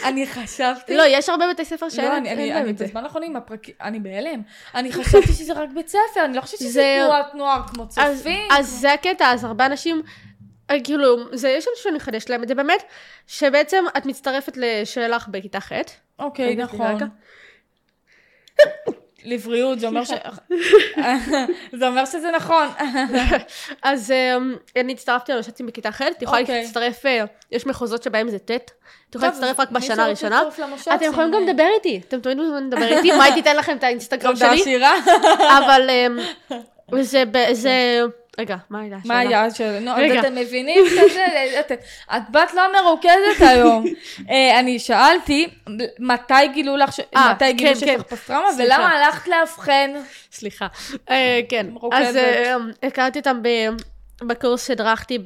אני חשבתי... לא, יש הרבה בתי ספר שאין לא, אין אני, אני, בהם אני את זה. בזמן האחרון עם הפרקים, אני בהלם. אני חשבתי שזה רק בית ספר, אני לא חושבת שזה זה- תנועת נוער כמו צופים. אז זה הקטע, אז הרבה אנשים, אה, כאילו, זה יש אנשים שאני אחדש להם את זה באמת, שבעצם את מצטרפת לשלח בכיתה ח'. אוקיי, נכון. לבריאות, זה אומר ש... [laughs] זה אומר שזה נכון. [laughs] אז אמ, אני הצטרפתי למש"צים בכיתה ח', את יכולה אוקיי. להצטרף, אה, יש מחוזות שבהם זה ט', את יכולה להצטרף רק בשנה הראשונה. להצטרף למש"צים, אתם יכולים גם לדבר איתי, אתם תמיד מוזמנים לדבר [laughs] איתי, מאי תיתן לכם את האינסטגרם שלי. אבל אמ, זה, רגע, מה הייתה מה השאלה? היה של... נו. אז אתם מבינים כזה? [laughs] את- בת לא מרוכזת היום. [laughs] אה, אני שאלתי, מתי גילו לך, ש- אה, מתי גילו כן, שיש כן. לך פוסט טראומה, סליחה. ולמה הלכת לאבחן? סליחה. אה, כן. אז הכרתי אותם בקורס שהדרכתי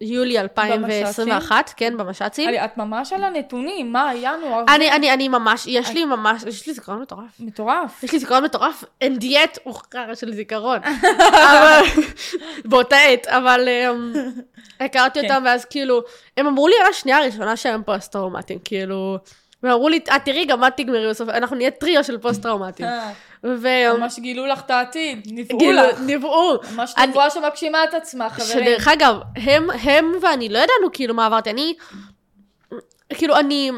ביולי 2021, כן, במש"צים. את ממש על הנתונים, מה, ינואר? אני, אני, אני ממש, יש לי ממש, יש לי זיכרון מטורף. מטורף. יש לי זיכרון מטורף, and yet, הוא חרא של זיכרון. [laughs] אבל, באותה עת, אבל אמ, [laughs] הכרתי כן. אותם, ואז כאילו, הם אמרו לי על השנייה הראשונה שהם פוסט-טראומטיים, כאילו, והם אמרו לי, "אה, תראי, גם את תגמרי בסוף, אנחנו נהיה טריו של פוסט-טראומטיים. והם ממש גילו לך את העתיד, ניבאו כאילו, לך. ניבאו. ממש אני- נבואה שמגשימה את עצמה, חברים. שדרך אגב, הם, הם ואני לא ידענו כאילו מה עברתי, אני, כאילו אני,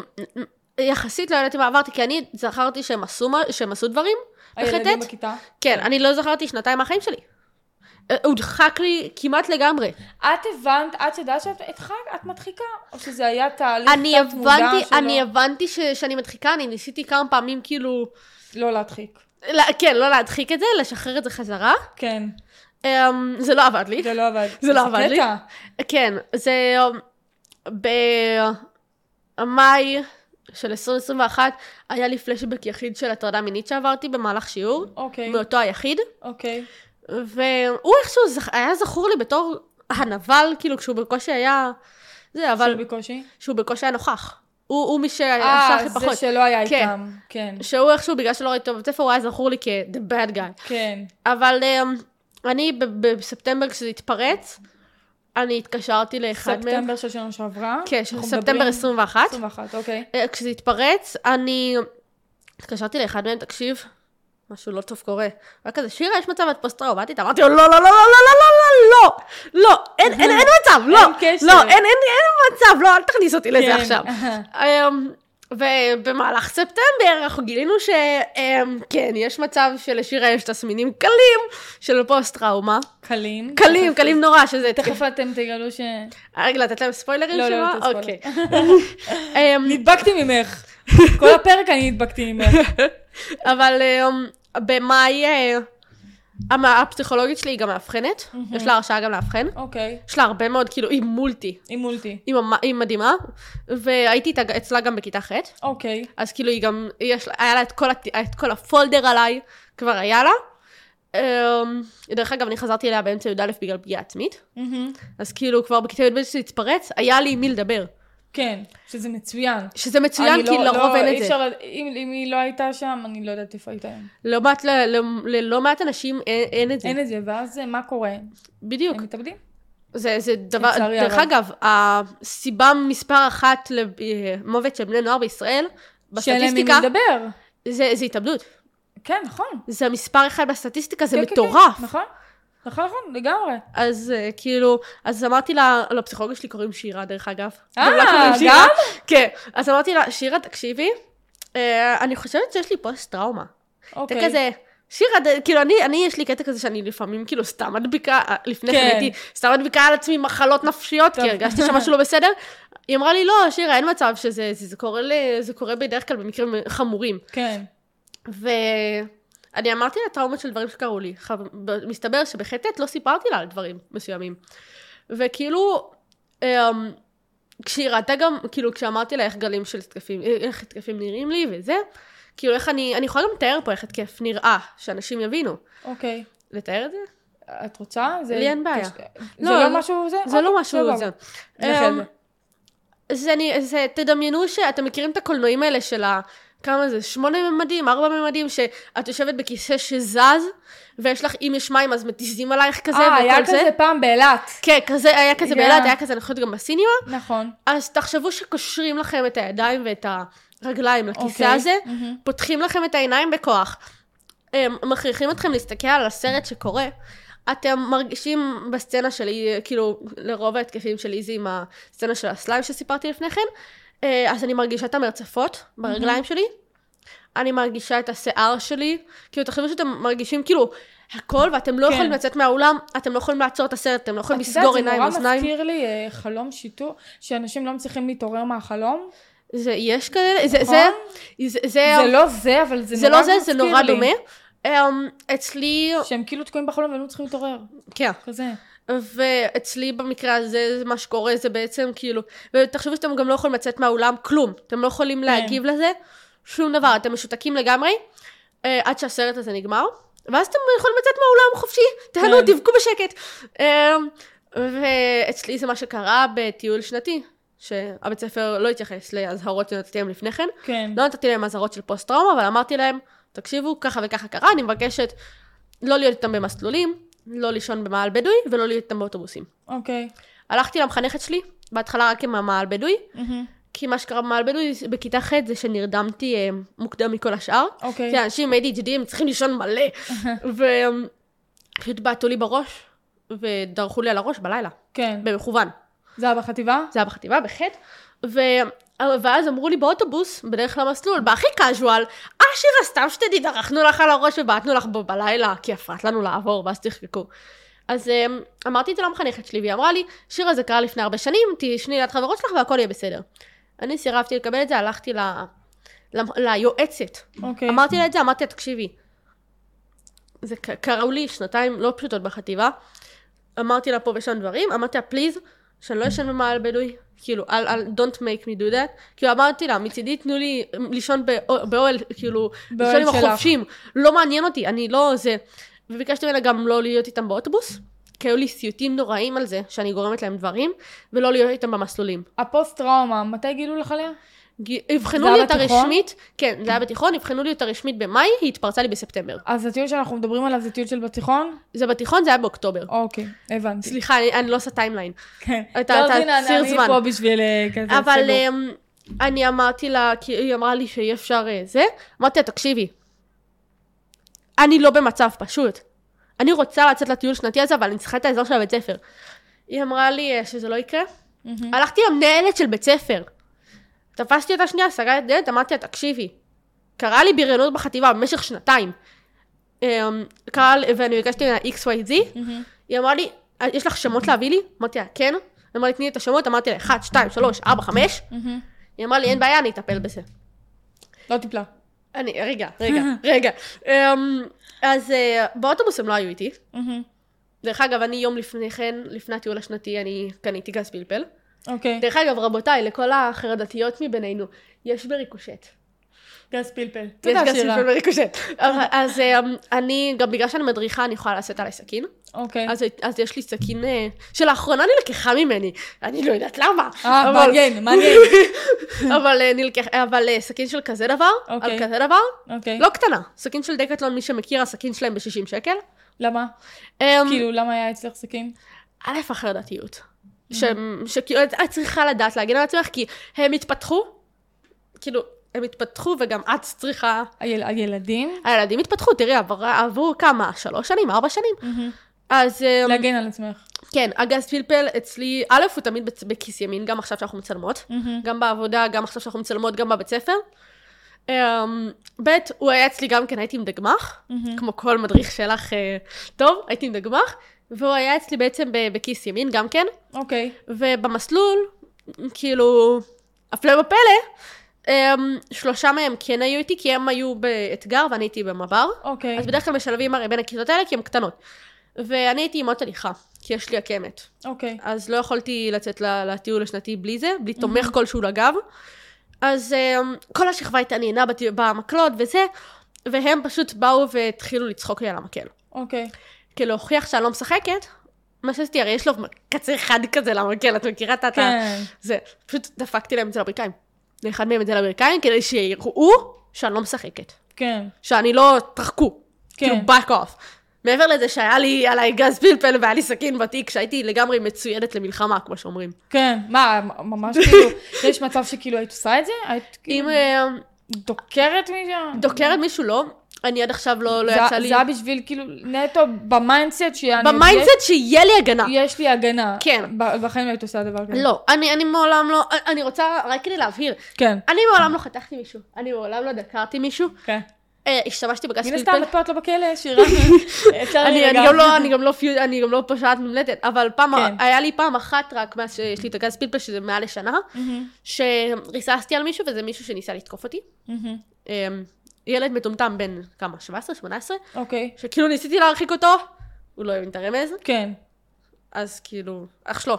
יחסית לא ידעתי מה עברתי, כי אני זכרתי שהם עשו, שהם עשו דברים, הילדים בכיתה. כן, אני לא זכרתי שנתיים מהחיים שלי. אה, הודחק לי כמעט לגמרי. את הבנת, את ידעת שאת הדחק, את מדחיקה? או שזה היה תהליך אני קצת מודע שלו? אני הבנתי ש, שאני מדחיקה, אני ניסיתי כמה פעמים כאילו, לא להדחיק. לא, כן, לא להדחיק את זה, לשחרר את זה חזרה. כן, Um, זה לא עבד לי. זה לא עבד. זה לא עבד לי. כן, זה במאי של 2021 היה לי פלשבק יחיד של הטרדה מינית שעברתי במהלך שיעור, אוקיי, מאותו היחיד, אוקיי. והוא איכשהו זכ... היה זכור לי בתור הנבל, כאילו כשהוא בקושי היה... זה, אבל אבל בקושי. שהוא בקושי היה נוכח. הוא, הוא מי שעשה אה, הכי זה פחות. שלא היה כן. איתם. כן, שהוא איכשהו, בגלל שלא ראיתי אותו בבית ספר, הוא היה זכור לי כ-the bad guy. כן. אבל um, אני ב- בספטמבר כשזה התפרץ, אני התקשרתי לאחד מהם. ספטמבר של שנה שעברה. כן, ספטמבר מדברים- 21. 21, אוקיי. אה, כשזה התפרץ, אני התקשרתי לאחד מהם, תקשיב, משהו לא טוב קורה. היה כזה, שירה, יש מצב את פוסט-טראומטית? אמרתי לו, לא, לא, לא, לא, לא, לא, לא, לא, לא, לא, אין, אין, אין מצב, לא. לא, אין, אין, אין מצב, לא, אל תכניס אותי לזה כן. עכשיו. [laughs] אמ, ובמהלך ספטמבר אנחנו גילינו שכן, יש מצב שלשירה יש תסמינים קלים של פוסט-טראומה. קלים. קלים, קלים נורא, שזה... תכף אתם תגלו ש... רגע, לתת להם ספוילרים לא, לא, ספוילר. אוקיי. [laughs] אמ, נדבקתי ממך. כל הפרק אני נדבקתי ממך. [laughs] אבל אמ, במאי, הפסיכולוגית שלי היא גם מאבחנת, יש לה הרשאה גם לאבחן. אוקיי. יש לה הרבה מאוד, כאילו, היא מולטי, עם מולטי. היא ממ- היא מדהימה, והייתי איתה אצלה גם בכיתה ח', אוקיי. אז כאילו היא גם, יש היה לה את כל, הת- את כל הפולדר עליי, כבר היה לה. אמ, דרך אגב, אני חזרתי אליה באמצע י"א בגלל פגיעה עצמית, מהמם. אז כאילו כבר בכיתה י"ב שזה התפרץ, היה לי עם מי לדבר. כן, שזה מצוין. שזה מצוין, כי לא- לרוב לא, אין אי את זה. אפשר- אם אם היא לא הייתה שם, אני לא יודעת איפה היית היום. לא מעט, ל- ל- ללא מעט אנשים אין, אין את זה. אין את זה, ואז אה, מה קורה? בדיוק. הם מתאבדים? זה, זה דבר, דרך הרב. אגב, הסיבה מספר אחת למוות של בני נוער בישראל, שאין להם מי בסטטיסטיקה, לדבר. זה, זה התאבדות. כן, נכון. זה המספר אחד בסטטיסטיקה, זה כן, כן, מטורף. כן, נכון. נכון, נכון, לגמרי. אז אה, כאילו, אז אמרתי לה, לפסיכולוגיה שלי קוראים שירה, דרך אגב. אה, גם. כן. אז אמרתי לה, שירה, תקשיבי, אה, אני חושבת שיש לי פוסט-טראומה. אוקיי. כזה, שירה, כאילו, אני, אני, יש לי קטע כזה שאני לפעמים כאילו סתם מדביקה, אה, לפני כן כן. הייתי סתם מדביקה על עצמי מחלות נפשיות, טוב. כי הרגשתי שמשהו לא בסדר. היא אמרה לי, לא, שירה, אין מצב שזה, זה, זה קורה, ל, זה קורה בדרך כלל במקרים חמורים. כן. ואני אמרתי לה טראומות של דברים שקרו לי. ח- מסתבר שבחטא לא סיפרתי לה על דברים מסוימים. וכאילו, אמ, כשהיא ראתה גם, כאילו, כשאמרתי לה איך גלים של התקפים, איך התקפים נראים לי וזה, כאילו, איך אני, אני יכולה גם לתאר פה איך התקף נראה, שאנשים יבינו. אוקיי. לתאר את זה? את רוצה? זה... לי אין בעיה. זה לא, לא לא- משהו זה? זה לא אוקיי, משהו. זה. אמ, זה. זה, אני, זה, תדמיינו שאתם מכירים את הקולנועים האלה של ה... כמה זה? שמונה ממדים, ארבע ממדים, שאת יושבת בכיסא שזז, ויש לך, אם יש מים אז מתיזים עלייך כזה, אה, היה וכל זה. כזה פעם באילת. כן, כזה, היה כזה Yeah. באילת, היה כזה, אני חושבת גם בסינימה. נכון. אז תחשבו שקושרים לכם את הידיים ואת הרגליים לכיסא אוקיי. הזה, מהמם. פותחים לכם את העיניים בכוח, הם מכריחים אתכם להסתכל על הסרט שקורה. אתם מרגישים בסצנה שלי, כאילו, לרוב ההתקפים של איזי עם הסצנה של הסליים שסיפרתי לפני כן, אה, אז אני מרגישה את המרצפות ברגליים שלי, אני מרגישה את השיער שלי, כאילו, תחשבו שאתם מרגישים כאילו הכל, ואתם לא כן. יכולים לצאת מהאולם, אתם לא יכולים לעצור את הסרט, אתם לא יכולים את יודעת, לסגור עיניים, זה נורא. מזכיר לי אה, חלום שיטור, שאנשים לא מצליחים להתעורר מהחלום. זה, יש כאלה, זה, נכון? זה, זה, זה, זה לא זה, אבל זה זה נורא לא זה, זה מזכיר נורא. דומה. אמ, אצלי, שהם כאילו תקועים בחלום והם לא צריכים להתעורר. כן, כזה. ואצלי במקרה הזה, מה שקורה זה בעצם כאילו, ותחשבו שאתם גם לא יכולים לצאת מהאולם כלום, אתם לא יכולים כן. להגיב לזה, שום דבר, אתם משותקים לגמרי, אה, עד שהסרט הזה נגמר, ואז אתם יכולים לצאת מהאולם חופשי, תהנו, כן. תבכו בשקט. אה, ואצלי זה מה שקרה בטיול שנתי, שהבית ספר לא התייחס לאזהרות שנתתי להם לפני כן, כן. לא נתתי להם אזהרות של פוסט טראומה, אבל אמרתי להם, תקשיבו, ככה וככה קרה, אני מבקשת לא להיות איתם במסלולים, לא לישון במעל בדואי ולא להיות איתם באוטובוסים. אוקיי. הלכתי למחנכת שלי, בהתחלה רק עם המעל בדואי, מהמם. כי מה שקרה במעל בדואי בכיתה ח' זה שנרדמתי אה, מוקדם מכל השאר. אוקיי. כי אנשים ADHD הם צריכים לישון מלא. [laughs] ופשוט בעטו לי בראש, ודרכו לי על הראש בלילה, כן. במכוון. זה היה בחטיבה? זה היה בחטיבה, בחטא. ואז אמרו לי באוטובוס, בדרך למסלול, בהכי קאז'ואל, אה שירה, סתם שתדעי, דרכנו לך על הראש ובעטנו לך בו בלילה, כי הפרעת לנו לעבור, ואז תחכו. אז אמ, אמרתי את זה למחנכת שלי, והיא אמרה לי, שירה זה קרה לפני הרבה שנים, תשני ליד חברות שלך והכל יהיה בסדר. אני סירבתי לקבל את זה, הלכתי ל... ל... ליועצת. אוקיי. אמרתי לה את זה, אמרתי לה, תקשיבי, זה קראו לי שנתיים לא פשוטות בחטיבה, אמרתי לה פה ושם דברים, אמרתי לה, פליז, שאני לא אשן במעל בדואי, כאילו, אל, אל, don't make me do that, כאילו, אמרתי לה, מצידי תנו לי לישון באו- באוהל, כאילו, לישון עם. החופשים, לא מעניין אותי, אני לא זה, וביקשתי ממנה גם לא להיות איתם באוטובוס, כי היו לי סיוטים נוראים על זה, שאני גורמת להם דברים, ולא להיות איתם במסלולים. הפוסט טראומה, מתי גילו לך עליה? אבחנו לי היה אותה בתיכון? רשמית, כן, זה היה בתיכון, אבחנו לי אותה רשמית במאי, היא התפרצה לי בספטמבר. אז הטיול שאנחנו מדברים עליו זה טיול של בתיכון? זה בתיכון, זה היה באוקטובר. אוקיי, הבנתי. סליחה, אני, אני לא עושה timeline. כן. אתה- לא, ציר אני זמן. פה בשביל אה, כזה אבל. אמ, אני אמרתי לה, כי היא אמרה לי שאי אפשר אה, זה, אמרתי לה, תקשיבי, אני לא במצב פשוט. אני רוצה לצאת לטיול שנתי הזה, אבל אני צריכה את העזרה של הבית ספר. היא אמרה לי אה, שזה לא יקרה. הלכתי למנהלת של בית ספר. תפסתי אותה שנייה, סגרתי את הדלת, אמרתי לה, תקשיבי, קרה לי בריונות בחטיבה במשך שנתיים. אמ, קרה, לי- ואני ביקשתי ממנה XYZ, מהמם. היא אמרה לי, "אה, יש לך שמות להביא לי? אמרתי לה, כן. היא אמרה לי, תני לי את השמות, אמרתי לה, 1, 2, 3, 4, 5. מהמם. היא אמרה לי, אין בעיה, אני אטפל בזה. לא טיפלה. אני, רגע, רגע, [laughs] רגע. אמ, אז אה, באוטובוס הם לא היו איתי. דרך אגב, אני יום לפני כן, לפני הטיול השנתי, אני קניתי גז פלפל. אוקיי. דרך אגב, רבותיי, לכל החרדתיות מבינינו, יש בריקושט. גז פלפל. יש גז. פלפל בריקושט. אז אמ, אני, גם בגלל שאני מדריכה, אני יכולה לשאת עליי סכין. אוקיי. אז, יש לי סכין אה, שלאחרונה נלקחה ממני. אני לא יודעת למה. אה, מעניין, מעניין. [laughs] אבל אה, אה, סכין של כזה דבר, אוקיי. על כזה דבר, אוקיי. לא קטנה. סכין של דקטלון, מי שמכיר, הסכין שלהם ב-60 שקל. למה? אמ, כאילו, למה היה אצלך סכין? א', החרדתיות. שכאילו, את צריכה לדעת להגן על עצמך, כי הם התפתחו, כאילו, הם התפתחו וגם את צריכה... היל- הילדים? הילדים התפתחו, תראי, עבר, עברו כמה? שלוש שנים? ארבע שנים? אז אמ, להגן על עצמך. כן, הגז פלפל אצלי, א', הוא תמיד בכיס ימין, גם עכשיו שאנחנו מצלמות. גם בעבודה, גם עכשיו שאנחנו מצלמות, גם בבית ספר. אמ, ב', הוא היה אצלי גם כן, הייתי עם דגמח, כמו כל מדריך שלך אה, טוב, הייתי עם דגמח, והוא היה אצלי בעצם בכיס ימין גם כן, אוקיי. ובמסלול, כאילו, הפלא ופלא, אמ, שלושה מהם כן היו איתי, כי הם היו באתגר ואני הייתי במב"ר. אוקיי. אז בדרך כלל משלבים הרי בין הכיתות האלה, כי הן קטנות. ואני הייתי עם עוד הליכה, כי יש לי עקמת. אוקיי. אז לא יכולתי לצאת לטיול השנתי בלי זה, בלי תומך כלשהו לגב. אז um, כל השכבה התעניינה בת- במקלות וזה, והם פשוט באו והתחילו לצחוק לי על המקל. אוקיי. כדי להוכיח שאני לא משחקת, מה שעשיתי, הרי יש לו קצה אחד כזה למקל, את מכירה את ה... כן. זה, פשוט דפקתי להם את זה לברכיים. לאחד מהם את זה לברכיים, כדי שיראו שאני לא משחקת. כן. שאני לא, תרחקו. כן. כאילו, back off. מעבר לזה שהיה לי עליי גז פלפל והיה לי סכין בתיק, שהייתי לגמרי מצוידת למלחמה, כמו שאומרים. כן. מה, ממש כאילו, [laughs] יש מצב שכאילו היית עושה את זה? היית אם כאילו אה, דוקרת מישהו? דוקרת מישהו לא, אני עד עכשיו לא לא זה- יצא לי... זה היה בשביל כאילו נטו ב mindset שאני... ב mindset שיהיה לי הגנה. יש לי הגנה. כן. בחיים לא היית עושה דבר כזה. לא, אני אני מעולם לא, אני רוצה, רק כדי להבהיר, כן. אני מעולם לא חתכתי מישהו, אני מעולם לא דקרתי מישהו, כן. אה, השתמשתי בגז מן פלפל. הסתם, פה את לא בכלא, שירה. [laughs] אני. גם לא, אני גם לא גם לא פושעת נמלטת, אבל פעם, כן. היה לי פעם אחת רק מאז שיש לי את הגז פלפל, שזה מעל לשנה, שריססתי על מישהו, וזה מישהו שניסה לתקוף אותי. ילד מטומטם בן כמה? 17? 18? אוקיי. שכאילו ניסיתי להרחיק אותו, הוא לא הבין את הרמז, כן. אז כאילו, אח שלו,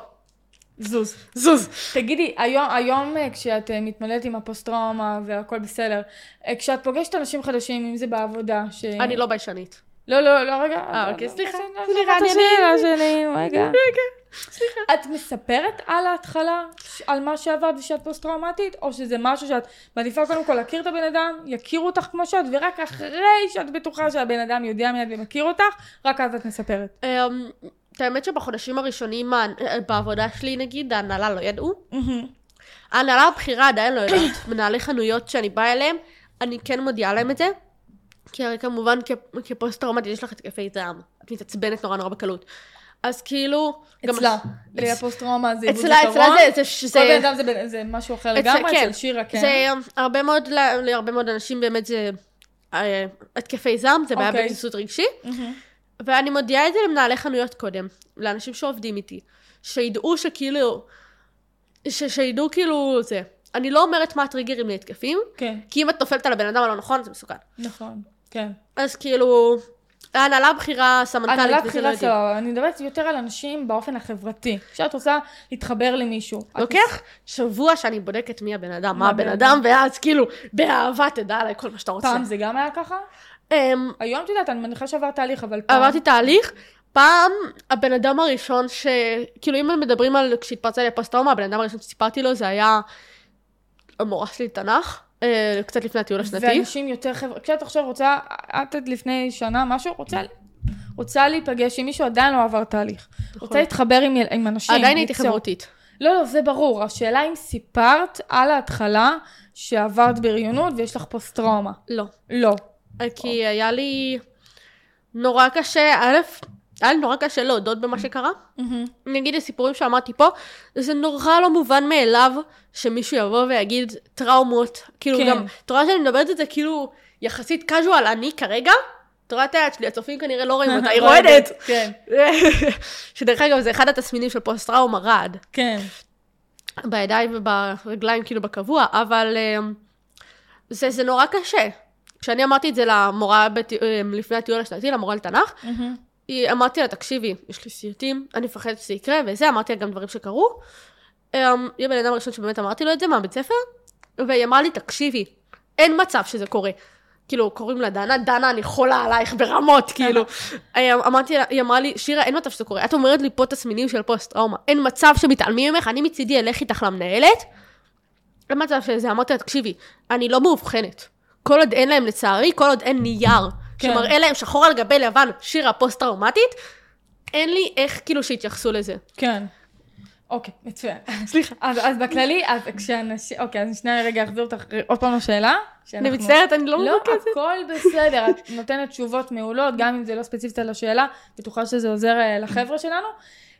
זוז. זוז. תגידי, היום, היום אה, כשאת אה, מתמלאת עם הפוסט-טראומה והכל בסדר, אה, כשאת פוגשת אנשים חדשים, אם זה בעבודה, ש... אני לא ביישנית. לא, לא, לא, רגע. אה, אוקיי, לא, סליחה. לא, סליחה, לא, אני- השאלה שלי, רגע. רגע, סליחה. את מספרת על ההתחלה, על מה שעברת ושאת פוסט-טראומטית, או שזה משהו שאת מעדיפה קודם כל להכיר את הבן אדם, יכירו אותך כמו שאת, ורק אחרי שאת בטוחה שהבן אדם יודע מיד ומכיר אותך, רק אז את מספרת. אמ, את האמת שבחודשים הראשונים ה- בעבודה שלי נגיד, ההנהלה לא ידעו. ההנהלה הבכירה עדיין לא יודעת. מנהלי חנויות שאני באה אליהם, אני כן מודיעה להם את זה. כי הרי כמובן כ- כפוסט טראומטית יש לך התקפי זעם. את מתעצבנת נורא נורא בקלות. אז כאילו... אצלה, אצ- לפוסט-טראומה זה איבוד אצלה, אצלה זיכרון. זה... כל בן אדם זה משהו אחר לגמרי, כן. אצל שירה כן. זה um, הרבה מאוד, להרבה מאוד אנשים באמת זה אה, התקפי זעם, זה בעיה אוקיי. בהתנסות רגשי. ואני מודיעה את זה למנהלי חנויות קודם, לאנשים שעובדים איתי, שידעו שכאילו, שידעו כאילו זה. אני לא אומרת מה הטריגרים להתקפים, כן, כי אם את נופלת על הבן אדם הלא נכון, זה מסוכן. נכון, כן. אז כאילו, ההנהלה הבכירה, סמנכ"לית, הנהלה וזה לא יודעים. סבבה, אני מדברת יותר על אנשים באופן החברתי. כשאת רוצה להתחבר למישהו. את לוקח שבוע שאני בודקת מי הבן אדם, מה הבן אדם, ואז כאילו, באהבה תדע עליי כל מה שאתה רוצה. פעם זה גם היה ככה? אמ, היום את יודעת, אני מניחה שעבר תהליך, אבל פעם... עברתי תהליך. פעם הבן אדם הראשון ש... כאילו אם מדברים על כשהתפרצה לי הפוסט-טראומה, הבן אדם הראשון שסיפרתי לו זה היה המורה שלי לתנ"ך, קצת לפני הטיול השנתי. ואנשים יותר חבר'ה... כשאת עכשיו רוצה, את עד לפני שנה, משהו, רוצה... רוצה להיפגש עם מישהו, עדיין לא עבר תהליך. רוצה להתחבר עם, עם אנשים. עדיין הייתי. חברותית. לא, לא, זה ברור. השאלה אם סיפרת על ההתחלה שעברת בריונות ויש לך פוסט-טראומה. לא. לא. כי היה לי נורא קשה, א', היה לי נורא קשה להודות במה שקרה. אני אגיד הסיפורים שאמרתי פה, זה נורא לא מובן מאליו שמישהו יבוא ויגיד טראומות. כאילו כן. גם, את רואה שאני מדברת את זה כאילו יחסית קאז'ואל, אני כרגע, את רואה את היד שלי, הצופים כנראה לא רואים אותה, היא [laughs] רועדת. כן. [laughs] שדרך אגב זה אחד התסמינים של פוסט טראומה רעד. כן. בידיים וברגליים כאילו בקבוע, אבל אמ, זה, זה נורא קשה. כשאני אמרתי את זה למורה בת... אמ, לפני הטיול השנתי, למורה לתנ"ך, היא, אמרתי לה, תקשיבי, יש לי סיוטים, אני מפחדת שזה יקרה, וזה, אמרתי לה גם דברים שקרו. אמ, היא הבן אדם הראשון שבאמת אמרתי לו את זה מהבית ספר, והיא אמרה לי, תקשיבי, אין מצב שזה קורה. כאילו, קוראים לה דנה, דנה, אני חולה עלייך ברמות, כאילו. אמ, אמרתי לה, היא אמרה לי, שירה, אין מצב שזה קורה. את אומרת לי פה תסמינים של פוסט-טראומה. אין מצב שמתעלמים ממך, אני מצידי אלך איתך למנהלת. אין מצב שזה, אמרתי לה, תקשיבי, אני לא מאובחנת. כל עוד אין להם, לצערי, כל עוד אין נייר, כן. שמראה להם שחור על גבי לבן, שירה פוסט-טראומטית, אין לי איך כאילו שיתייחסו לזה. כן. אוקיי, מצוין. [laughs] סליחה. אז, אז בכללי, אז כשאנשים, אוקיי, אז שנייה רגע אחזיר אותך עוד פעם לשאלה. אני מצטערת, אני לא לא, מרוכזת. הכל [laughs] בסדר, את נותנת תשובות מעולות, גם אם זה לא ספציפית על השאלה, בטוחה שזה עוזר אה, לחבר'ה שלנו.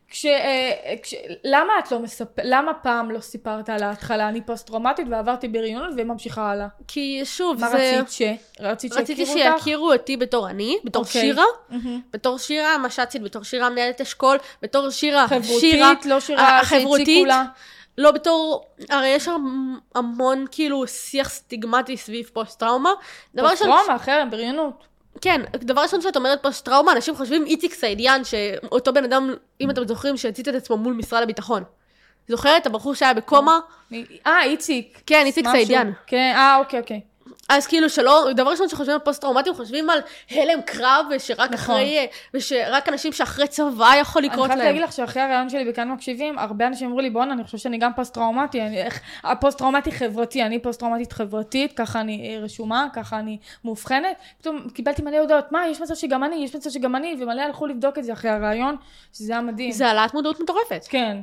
כש, אה, כש, למה את לא מספרת, למה פעם לא סיפרת על ההתחלה, אני פוסט-טראומטית ועברתי בריונות וממשיכה הלאה? כי שוב, מה זה... רצית ש? רצית רציתי שיכירו אותך? שיכירו אותי בתור אני, בתור אוקיי. שירה, מהמם. בתור שירה המש"צית, בתור שירה מנהלת אשכול, בתור שירה, שירה, חברותית, לא שירה החברותית, שהציקו לה. לא בתור, הרי יש המ- המון כאילו שיח סטיגמטי סביב פוסט טראומה. דבר ראשון, פוסט-טראומה, חרם, בריונות. כן, דבר ראשון שאת אומרת פוסט טראומה, אנשים חושבים איציק סעידיאן, שאותו בן אדם, אם אתם זוכרים, שהצית את עצמו מול משרד הביטחון. זוכרת? הבחור שהיה בקומה? אה, איציק. כן, איציק. סעידיאן. כן, אה, אוקיי, אוקיי. אז כאילו שלא, דבר ראשון שחושבים על פוסט טראומטיים, חושבים על הלם קרב, ושרק נכון. אחרי, ושרק אנשים שאחרי צבא יכול אני לקרות חייבת להם. להגיד לך שאחרי הראיון שלי בכאן מקשיבים, הרבה אנשים אמרו לי, בואנה, אני חושבת שאני גם פוסט-טראומטי, אני- איך- [laughs] הפוסט-טראומטי חברתי, אני פוסט-טראומטית חברתית, ככה אני רשומה, ככה אני מאובחנת. פתאום קיבלתי מלא הודעות, מה, יש מצב שגם אני, יש מצב שגם אני, ומלא הלכו לבדוק את זה אחרי הרעיון, שזה היה מדהים. זה העלאת מודעות מטורפת. כן.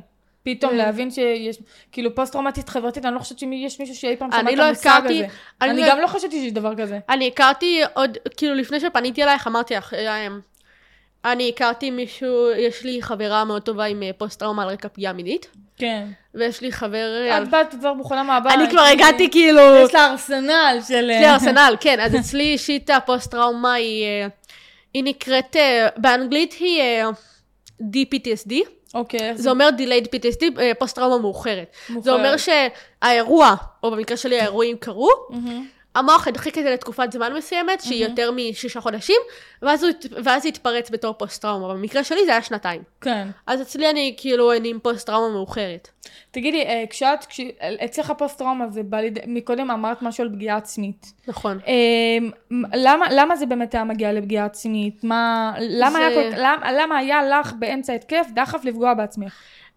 פתאום כן. להבין שיש, כאילו פוסט-טראומטית חברתית, אני לא חושבת שיש מישהו שאי פעם שמע את לא המושג הזה. אני אני לא- גם לא חשבתי שיש דבר כזה. אני הכרתי עוד, כאילו לפני שפניתי אלייך, אמרתי לך, אה, אני הכרתי מישהו, יש לי חברה מאוד טובה עם אה, פוסט טראומה על רקע פגיעה מינית, כן. ויש לי חבר... אה, את באת כבר מוכנה מהבית. אני כבר הגעתי כאילו... יש לה ארסנל של... יש לי ארסנל, כן, אז אצלי אישית הפוסט טראומה היא, היא נקראת, באנגלית היא DPTSD, אוקיי, איך זה אומר delayed PTSD, אה, פוסט טראומה מאוחרת. זה מאוחרת. אומר שהאירוע, או במקרה שלי האירועים קרו, מהמם. המוח הדחיק את זה לתקופת זמן מסוימת, שהיא יותר משישה חודשים, ואז, הוא, ואז זה התפרץ בתור פוסט טראומה. במקרה שלי זה היה שנתיים. כן. אז אצלי אני כאילו, אני עם פוסט טראומה מאוחרת. תגידי, אה, כשאת, כש- אצלך פוסט-טראומה זה בא לידי, מקודם אמרת משהו על פגיעה עצמית. נכון. אה, למה, למה זה באמת היה מגיע לפגיעה עצמית? מה, למה, זה- היה כל, למה, למה היה לך באמצע התקף דחף לפגוע בעצמך?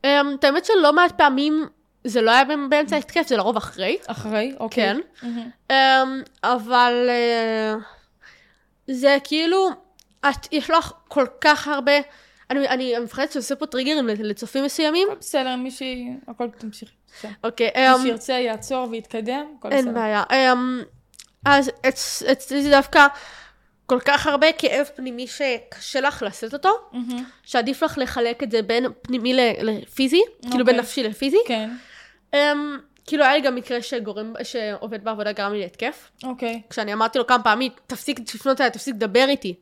Um, את האמת שלא מעט פעמים זה לא היה באמצע התקף, זה לרוב אחרי. אחרי? אוקיי. כן. מהמם. Um, אבל uh, זה כאילו, את, יש לך כל כך הרבה, אני, אני מפחדת שעושה פה טריגרים לצופים מסוימים. בסדר, מי ש... הכל תמשיכי. אוקיי, מי um, שירצה יעצור ויתקדם, הכל אין בסדר. בעיה. Um, אז אצ- אצלי זה דווקא כל כך הרבה כאב פנימי שקשה לך לשאת אותו, מהמם. שעדיף לך לחלק את זה בין פנימי לפיזי, כאילו בין אוקיי. נפשי לפיזי. כן, Um, כאילו היה לי גם מקרה שגורם, שעובד בעבודה גרם לי להתקף. אוקיי. כשאני אמרתי לו כמה פעמים, תפסיק לפנות אליי, תפסיק לדבר איתי.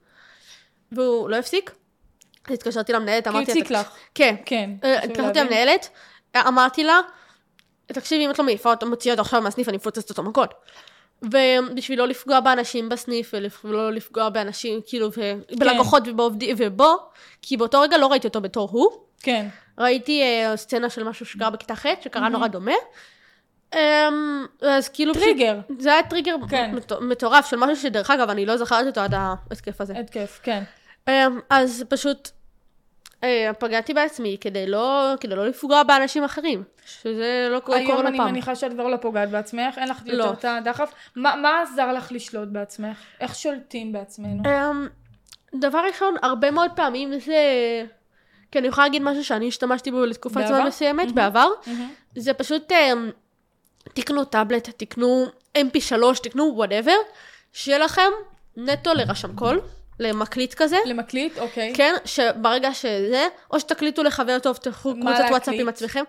והוא לא הפסיק. אז התקשרתי למנהלת, כי אמרתי... הציק לה, לך. כן. כן. אה, התקשרתי. למנהלת, אמרתי לה, תקשיבי, אם את לא מעיפה אותה, מוציאה אותו עכשיו מהסניף, אני מפוצצת אותו מכות. ובשביל לא לפגוע באנשים בסניף, ולא לפגוע באנשים, כאילו, ו- בלקוחות ובעובדים, ובו, כי באותו רגע לא ראיתי אותו בתור הוא. כן. ראיתי אה, סצנה של משהו שקרה בכיתה ח', שקרה נורא דומה. אמ, אז כאילו... פשוט- טריגר. זה היה טריגר כן. מט- מטורף של משהו שדרך אגב, אני לא זכרתי אותו עד ההתקף הזה. התקף, כן. אמ, אז פשוט פגעתי בעצמי כדי לא, כדי לא לפגוע באנשים אחרים, שזה לא קורה היום קורה אני לו פעם. מניחה שאת כבר לא פוגעת בעצמך, אין לך לא. יותר את הדחף. מה מה עזר לך לשלוט בעצמך? איך שולטים בעצמנו? אמ, דבר ראשון, הרבה מאוד פעמים זה... כי אני יכולה להגיד משהו שאני השתמשתי בו לתקופת בעבר? זמן מסוימת, מהמם. בעבר. מהמם. זה פשוט, אמ, תקנו טאבלט, תקנו mp3, תקנו whatever, שיהיה לכם נטו לרשם קול, למקליט כזה. למקליט, אוקיי. כן, שברגע שזה, או שתקליטו לחבר טוב, תלכו קבוצת וואטסאפ? עם עצמכם.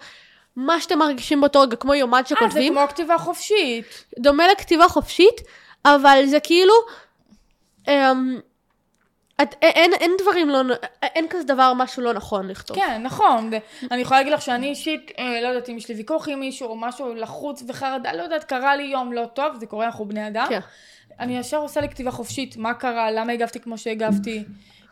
מה שאתם מרגישים באותו רגע, כמו יומן אה, זה שכותבים, כמו כתיבה חופשית. דומה לכתיבה חופשית, אבל זה כאילו, אמ, את, אין, אין דברים לא, אין כזה דבר משהו לא נכון לכתוב. כן, נכון. אני יכולה להגיד לך שאני אישית, אה, לא יודעת אם יש לי ויכוח עם מישהו או משהו לחוץ וחרדה, לא יודעת, קרה לי יום לא טוב, זה קורה, אנחנו בני אדם. כן. אני ישר עושה לי כתיבה חופשית, מה קרה, למה הגבתי כמו שהגבתי,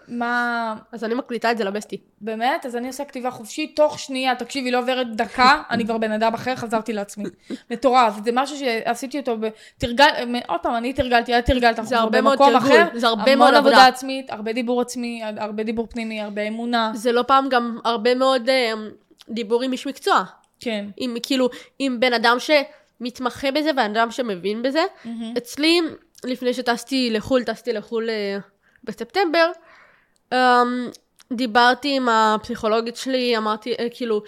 מה... אז אני מקליטה את זה לבסטי. באמת? אז אני עושה כתיבה חופשית, תוך שנייה, תקשיבי, לא עוברת דקה, אני כבר בן אדם אחר, חזרתי לעצמי. מטורף, זה משהו שעשיתי אותו, תרגל, עוד פעם, אני תרגלתי, את תרגלת, זה הרבה מאוד תרגול, זה הרבה המון מאוד עבודה עבודה. עצמית, הרבה דיבור עצמי, הרבה דיבור פנימי, הרבה אמונה. זה לא פעם גם הרבה מאוד אמ, דיבור עם איש מקצוע. כן. עם כאילו, עם בן אדם שמתמחה בזה, בן אדם שמבין בזה. אצלי, לפני שטסתי לחו"ל, טסתי לחו"ל אה, בספטמבר, אמ, דיברתי עם הפסיכולוגית שלי, אמרתי, אה, כאילו,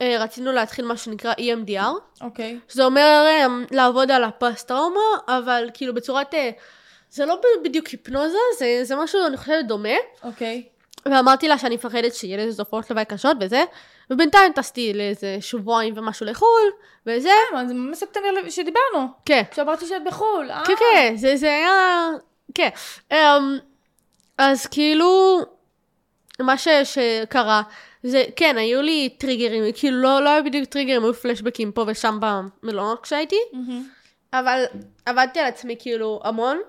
אה, רצינו להתחיל מה שנקרא EMDR, אוקיי. שזה אומר לעבוד על הפוסט-טראומה, אבל כאילו בצורת, זה לא בדיוק היפנוזה, זה, זה משהו, אני חושבת, דומה. אוקיי. ואמרתי לה שאני מפחדת שיהיה לזה תופעות לוואי קשות וזה, ובינתיים טסתי לאיזה שבועיים ומשהו לחו"ל, וזה, אה, זה מספטמבר שדיברנו. כן. כשאמרתי שאת בחו"ל. אה. כן, כן, זה, זה היה... כן. Um, אז כאילו, מה ש, שקרה, זה, כן, היו לי טריגרים, כאילו לא, לא היו בדיוק טריגרים, היו פלשבקים פה ושם במלונות כשהייתי, מהמם. אבל עבדתי על עצמי כאילו המון.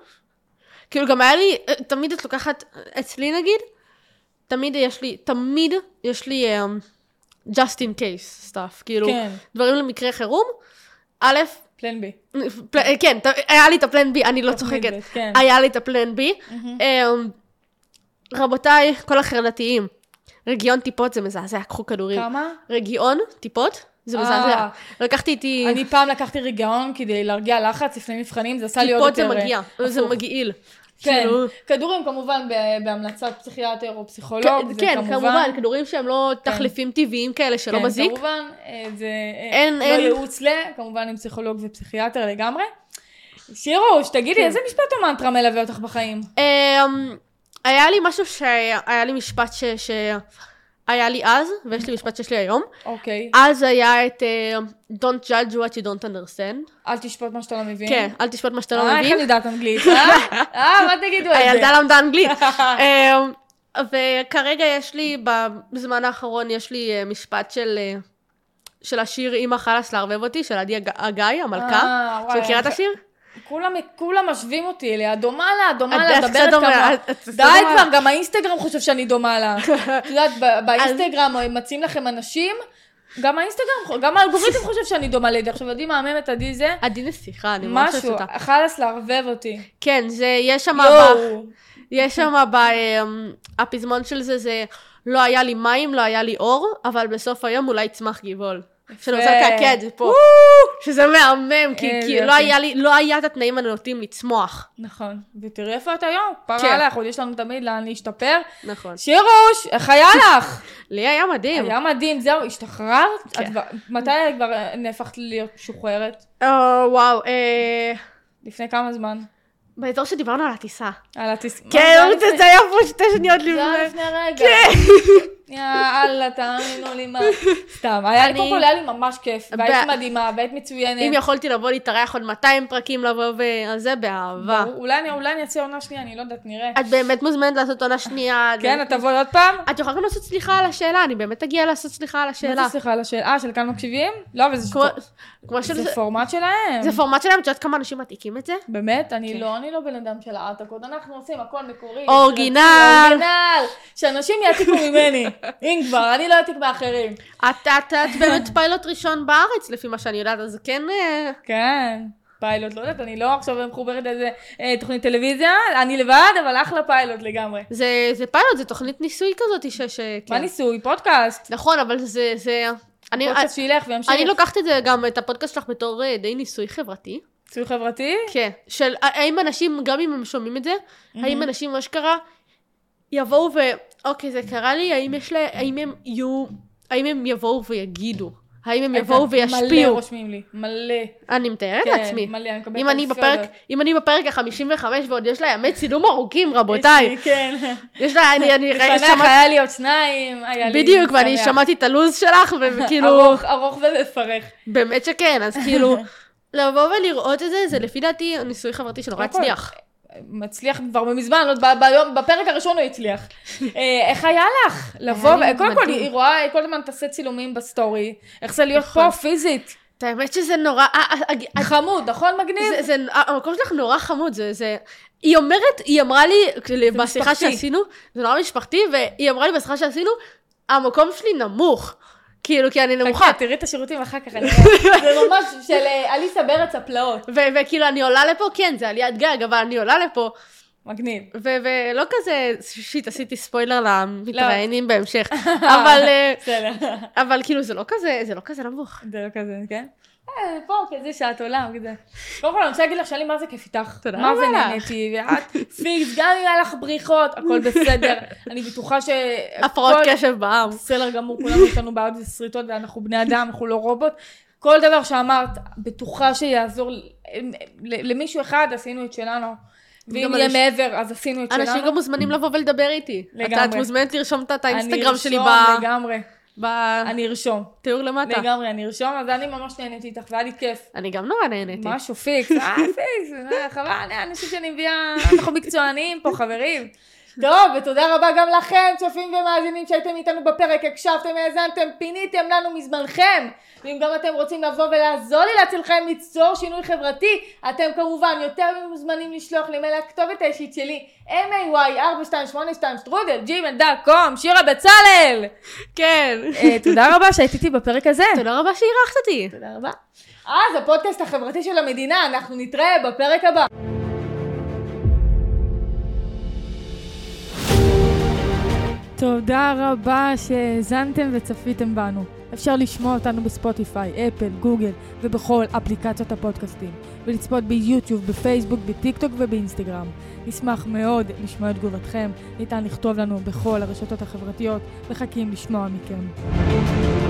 כאילו גם היה לי, תמיד את לוקחת, אצלי נגיד, תמיד יש לי, תמיד יש לי um, just in case stuff, כאילו, כן. דברים למקרה חירום. א', פלן בי. פל... כן, היה לי את הפלן בי, אני לא צוחקת. כן. היה לי את הפלן בי. אמ, רבותיי, כל החרדתיים, רגיעון טיפות זה מזעזע, קחו כדורים. כמה? רגיעון טיפות זה אה. מזעזע. לקחתי איתי... אני פעם לקחתי ריגאון כדי להרגיע לחץ לפני מבחנים, זה עשה לי עוד טיפות יותר... זה מגיע, אה, זה הפוך. מגעיל. כן, כאילו- כדורים כמובן בהמלצת פסיכיאטר או פסיכולוג, כן, זה כן, כמובן... כמובן, כדורים שהם לא תחליפים טבעיים כאלה שלא כן, מזיק. כמובן, אה, זה אה, אין- לא אין- ייעוץ ל... כמובן עם פסיכולוג ופסיכיאטר לגמרי. שירוש, תגידי, כן. איזה משפט או מנטרה מלווה אותך בחיים? אמ, היה לי משהו שהיה לי משפט ש... שהיה לי אז, ויש לי משפט שיש לי היום. אוקיי. אז היה את אה, Don't judge what you don't understand. אל תשפוט מה שאתה לא מבין. כן, אל תשפוט מה שאתה לא אה, איך מבין. אני יודעת אנגלית, אה? [laughs] אה, מה תגידו את זה? הילדה למדה אנגלית. [laughs] אמ, וכרגע יש לי, בזמן האחרון יש לי אה, משפט של... אה, של השיר "אמא חלאס לערבב אותי", של עדי הג- הגיא, המלכה. אה, וואי, את מכירה את השיר? כולם, כולם משווים אותי אליה, דומה לה, דומה לה, מדברת דומה, כמה... די. כבר, גם האינסטגרם חושב שאני דומה לה. [laughs] את יודעת, באינסטגרם מציעים לכם אנשים, גם האינסטגרם, גם האלגוריתם [laughs] חושב שאני דומה לידי. עכשיו, יודעים מהממת, עדי זה? עדי נסיכה, אני ממש משהו, אוהבת אותה. חלאס לערבב אותי. כן, זה, יש שם. יש שם, ב- אמ, הפזמון של זה, זה לא היה לי מים, לא היה לי אור, אבל בסוף היום אולי יצמח גבעול. שאני רוצה זה פה. שזה מהמם, כי. לא היה לא היה את התנאים הנאותים לצמוח. נכון. ותראי איפה את היום, כן. פרה לך, עוד יש לנו תמיד לאן להשתפר. נכון. שירוש, איך היה לך? [laughs] לי היה מדהים. היה מדהים, זהו, השתחררת? כן. מתי כבר נהפכת להיות משוחררת? אה, וואו, אה, לפני כמה זמן? באזור שדיברנו על הטיסה. על הטיס... מה, כן, זה היה לפני- פה שתי שניות זה היה לפני. לפני רגע. כן. [laughs] יאללה, תאמינו לי מה. [laughs] סתם, היה לי קודם כל, היה לי ממש כיף, והיית מדהימה, והיית מצוינת. אם יכולתי לבוא להתארח עוד 200 פרקים לבוא ועל זה באהבה. אולי אני- אעשה עונה שנייה, אני לא יודעת, נראה. את באמת מוזמנת לעשות עונה שנייה. [laughs] כן, את תבואי עוד פעם? את יכולה גם לעשות סליחה על השאלה, אני באמת אגיע לעשות סליחה על מה השאלה. זה סליחה על השאלה? אה, של כאן מקשיבים? לא, אבל זה של... זה פורמט שלהם. זה פורמט שלהם, את יודעת כמה אנשים מעתיקים את זה? באמת? אני כן. לא, אני לא בן אדם של העתקות, אנחנו עושים הכל מקורי. original. original. שאנשים יעתיקו ממני. [laughs] אם כבר, אני לא אעתיק מאחרים. את, את, את באמת פיילוט ראשון בארץ, לפי מה שאני יודעת, אז כן... אה, כן. פיילוט, לא יודעת, אני לא עכשיו מחוברת לאיזה אה, תוכנית טלוויזיה, אני לבד, אבל אחלה פיילוט לגמרי. זה, זה פיילוט, זה תוכנית ניסוי כזאת ש... ש מה כן. ניסוי? פודקאסט. נכון, אבל זה... זה... אני, פודקאסט שילך וימשיך. אני לוקחת את זה גם, את הפודקאסט שלך בתור אה, די ניסוי חברתי. ניסוי חברתי? כן. של האם אנשים, גם אם הם שומעים את זה, האם אנשים אשכרה יבואו ו... אוקיי, זה קרה לי, האם יש לה... האם הם יהיו... האם הם יבואו ויגידו? האם הם יבואו מלא וישפיעו? רושמים לי, מלא. אני מתארת כן, לעצמי. מלא, אני מקבלת אם אני בפרק. אם אני בפרק ה-55 ועוד יש לה ימי צילום ארוכים, רבותיי. יש לי, כן. יש לה, אני, אני רגע לפניך שמעתי, היה לי עוד שניים, היה לי... בדיוק, ואני. שמעתי את הלו"ז שלך, וכאילו, ארוך, ארוך ומפרך. באמת שכן, אז כאילו, לבוא ולראות את זה, זה לפי דעתי ניסוי חברתי שנורא. הצליח. מצליח כבר מזמן, עוד ביום, בפרק הראשון הוא הצליח. [laughs] אה, איך היה לך? לבוא, קודם כל. היא רואה, כל הזמן תעשה צילומים בסטורי. איך זה להיות נכון. פה פיזית. את האמת שזה נורא, אה, אה, חמוד, נכון מגניב? המקום שלך נורא חמוד, זה, היא אומרת, היא אמרה לי, בשיחה. שעשינו, זה נורא משפחתי, והיא אמרה לי בשיחה שעשינו, המקום שלי נמוך. כאילו, כי אני נמוכה. חכה, תראי את השירותים אחר כך, אני. [laughs] זה ממש של אה, אליסה בארץ הפלאות. וכאילו, אני עולה לפה, כן, זה עליית גג, אבל אני עולה לפה, מגניב. ולא כזה, שיט, עשיתי ספוילר למתראיינים בהמשך, [laughs] אבל, אה. אבל כאילו, זה לא כזה, זה לא כזה נמוך. זה לא כזה, כן? אה, פה כזה שעת עולם, כזה. קודם כל אני רוצה להגיד לך שהיה לי מה זה כיף איתך. תודה מה זה רבה. נהניתי, ואת פיקס, גם אם היה לך בריחות, הכל בסדר. [laughs] אני בטוחה ש... הפרעות קשב בעם. בסדר גמור, כולנו יש לנו בעיות ושריטות ואנחנו בני אדם, אנחנו לא רובוט. כל דבר שאמרת, בטוחה שיעזור ל- למישהו אחד, עשינו את שלנו. ואם יהיה אנשים- מעבר, אז עשינו את שלנו. אנשים גם מוזמנים לבוא ולדבר איתי. לגמרי. אתה- את מוזמנת לרשום את- אני האינסטגרם שלי ארשום ב- לגמרי, אני ארשום. בתיאור למטה. לגמרי, אני ארשום, אז אני ממש נהניתי איתך, והיה לי כיף. אני גם נורא נהניתי. משהו פיקס, אה פיקס, אה, חבל, אה, אנשים שאני מביאה, אנחנו מקצוענים פה, חברים. טוב, ותודה רבה גם לכם, צופים ומאזינים שהייתם איתנו בפרק, הקשבתם, האזנתם, פיניתם לנו מזמנכם. ואם גם אתם רוצים לבוא ולעזור לי להצילכם ליצור שינוי חברתי, אתם כמובן יותר ממוזמנים לשלוח לי מייל לכתובת האישית שלי, may4282 שטרודל, gmail.com, שירה בצלאל. כן. אה, תודה רבה שהיית איתי בפרק הזה. תודה רבה שאירחת אותי. תודה רבה. אז הפודקאסט החברתי של המדינה, אנחנו נתראה בפרק הבא. תודה רבה שהאזנתם וצפיתם בנו. אפשר לשמוע אותנו בספוטיפיי, אפל, גוגל ובכל אפליקציות הפודקאסטים, ולצפות ביוטיוב, בפייסבוק, בטיקטוק ובאינסטגרם. נשמח מאוד לשמוע את תגובתכם, ניתן לכתוב לנו בכל הרשתות החברתיות, מחכים לשמוע מכם.